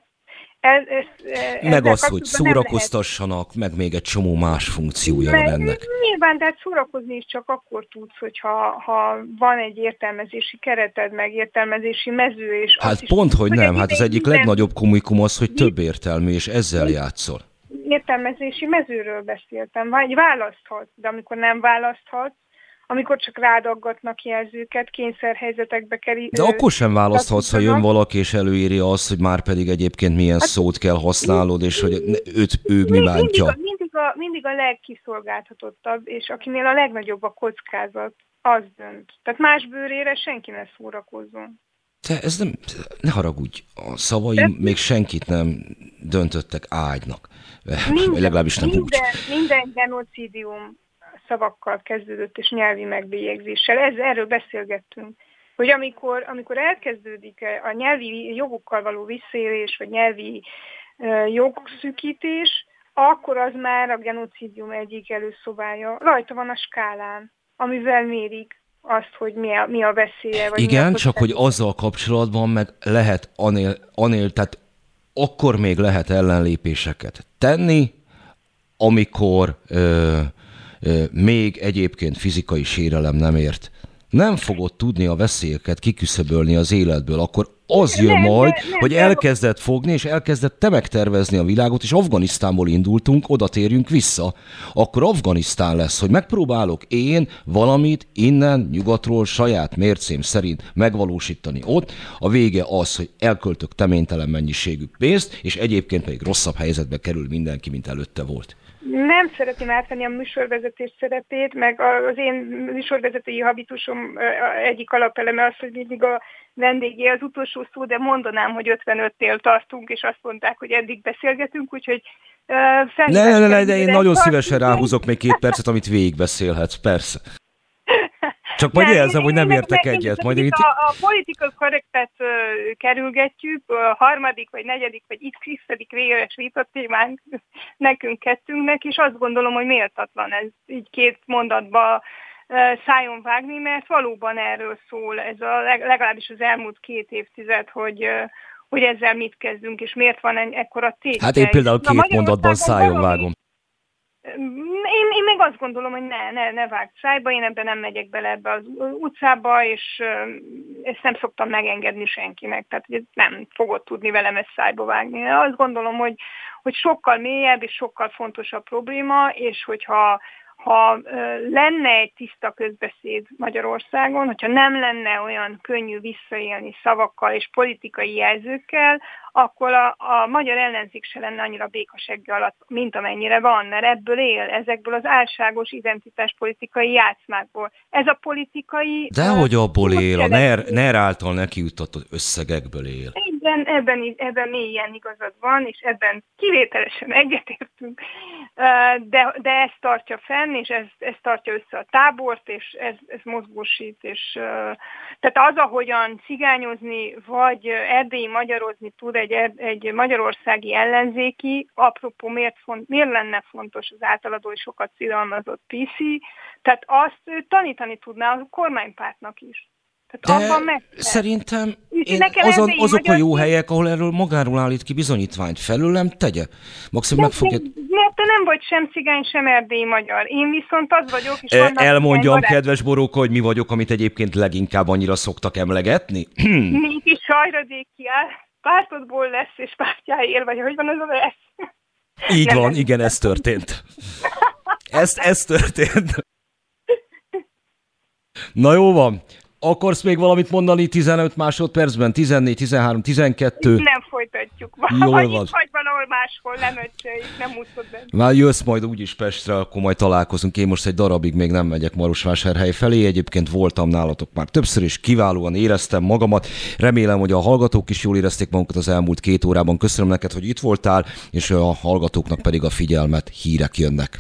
ez, ez, ez, meg az, hogy szórakoztassanak, meg még egy csomó más funkciója van ennek. Nyilván, de szórakozni is csak akkor tudsz, hogyha ha van egy értelmezési kereted, meg értelmezési mező. És hát pont, is, hogy nem. Hát az egyik legnagyobb komikum az, hogy több értelmű, és ezzel játszol. Értelmezési mezőről beszéltem. Vagy választhatsz, de amikor nem választhatsz, amikor csak rádaggatnak jelzőket, kényszerhelyzetekbe kerül. De akkor sem választhatsz, ha jön valaki és előírja azt, hogy már pedig egyébként milyen hát, szót kell használod, és hogy őt, ő mi bántja. Mindig, mindig, a, mindig a legkiszolgáltatottabb, és akinél a legnagyobb a kockázat, az dönt. Tehát más bőrére senki ne szórakozzon. Te ez nem, ne haragudj, a szavaim De... még senkit nem döntöttek ágynak. Minden, Legalábbis nem minden, úgy. Minden genocidium szavakkal kezdődött, és nyelvi megbélyegzéssel. Ez, erről beszélgettünk. Hogy amikor, amikor elkezdődik a nyelvi jogokkal való visszaélés, vagy nyelvi jogszűkítés, akkor az már a genocidium egyik előszobája. Rajta van a skálán, amivel mérik azt, hogy mi a, mi a veszélye. Vagy Igen, csak hogy azzal kapcsolatban meg lehet anél, anél, tehát akkor még lehet ellenlépéseket tenni, amikor ö, még egyébként fizikai sérelem nem ért, nem fogod tudni a veszélyeket kiküszöbölni az életből, akkor az jön nem, majd, nem, nem, hogy elkezdett fogni, és elkezdett te megtervezni a világot, és Afganisztánból indultunk, oda térjünk vissza. Akkor Afganisztán lesz, hogy megpróbálok én valamit innen, nyugatról, saját mércém szerint megvalósítani ott. A vége az, hogy elköltök teménytelen mennyiségű pénzt, és egyébként pedig rosszabb helyzetbe kerül mindenki, mint előtte volt. Nem szeretném átvenni a műsorvezetés szerepét, meg az én műsorvezetői habitusom egyik alapeleme az, hogy mindig a vendégé az utolsó szó, de mondanám, hogy 55-nél tartunk, és azt mondták, hogy eddig beszélgetünk, úgyhogy uh, ne, ne, ne, de én nagyon szívesen ráhúzok még két percet, amit végigbeszélhetsz, persze. Csak majd jelzem, hogy nem értek meg, egyet. Majd itt... a, a political correctet uh, kerülgetjük, a harmadik, vagy negyedik, vagy x véres vita témánk nekünk kettőnknek, és azt gondolom, hogy méltatlan ez így két mondatba uh, szájon vágni, mert valóban erről szól ez a legalábbis az elmúlt két évtized, hogy uh, hogy ezzel mit kezdünk, és miért van ekkora tét. Hát én például két mondatban szájon vágom. Én, én még azt gondolom, hogy ne, ne, ne vágj szájba, én ebben nem megyek bele ebbe az utcába, és ezt nem szoktam megengedni senkinek, tehát hogy nem fogod tudni velem ezt szájba vágni. Én azt gondolom, hogy, hogy sokkal mélyebb és sokkal fontosabb probléma, és hogyha ha lenne egy tiszta közbeszéd Magyarországon, hogyha nem lenne olyan könnyű visszaélni szavakkal és politikai jelzőkkel, akkor a, a magyar ellenzék se lenne annyira békasegge alatt, mint amennyire van, mert ebből él, ezekből az álságos identitáspolitikai játszmákból. Ez a politikai... Dehogy abból él, a NER, NER által neki jutatott összegekből él. Így Igen, ebben, ebben mélyen igazad van, és ebben kivételesen egyetértünk, de, de ez tartja fenn, és ez, ez tartja össze a tábort, és ez, ez mozgósít, és tehát az, ahogyan cigányozni, vagy erdélyi magyarozni tud egy, egy magyarországi ellenzéki, apropó miért, font, miért lenne fontos az általadó és sokat szidalmazott PC, tehát azt tanítani tudná a kormánypártnak is. Tehát De abban meg szerintem én azon, azok a jó helyek, ahol erről magáról állít ki bizonyítványt, felőlem tegye. Maximum meg fogja... Mert te nem vagy sem cigány, sem erdélyi magyar. Én viszont az vagyok, és e, Elmondjam, kedves Boróka, hogy mi vagyok, amit egyébként leginkább annyira szoktak emlegetni. Mégis sajradék kiáll, pártodból lesz, és pártjáért, vagy hogy van az a lesz? Így nem van, igen, ez történt. Ez, ez történt. Na jó van, Akarsz még valamit mondani 15 másodpercben? 14, 13, 12? Nem folytatjuk. Jól van. Vagy valahol máshol, nem öccseljük, nem úszod be. Már jössz majd úgyis Pestre, akkor majd találkozunk. Én most egy darabig még nem megyek Marosvásárhely felé. Egyébként voltam nálatok már többször, és kiválóan éreztem magamat. Remélem, hogy a hallgatók is jól érezték magukat az elmúlt két órában. Köszönöm neked, hogy itt voltál, és a hallgatóknak pedig a figyelmet. Hírek jönnek.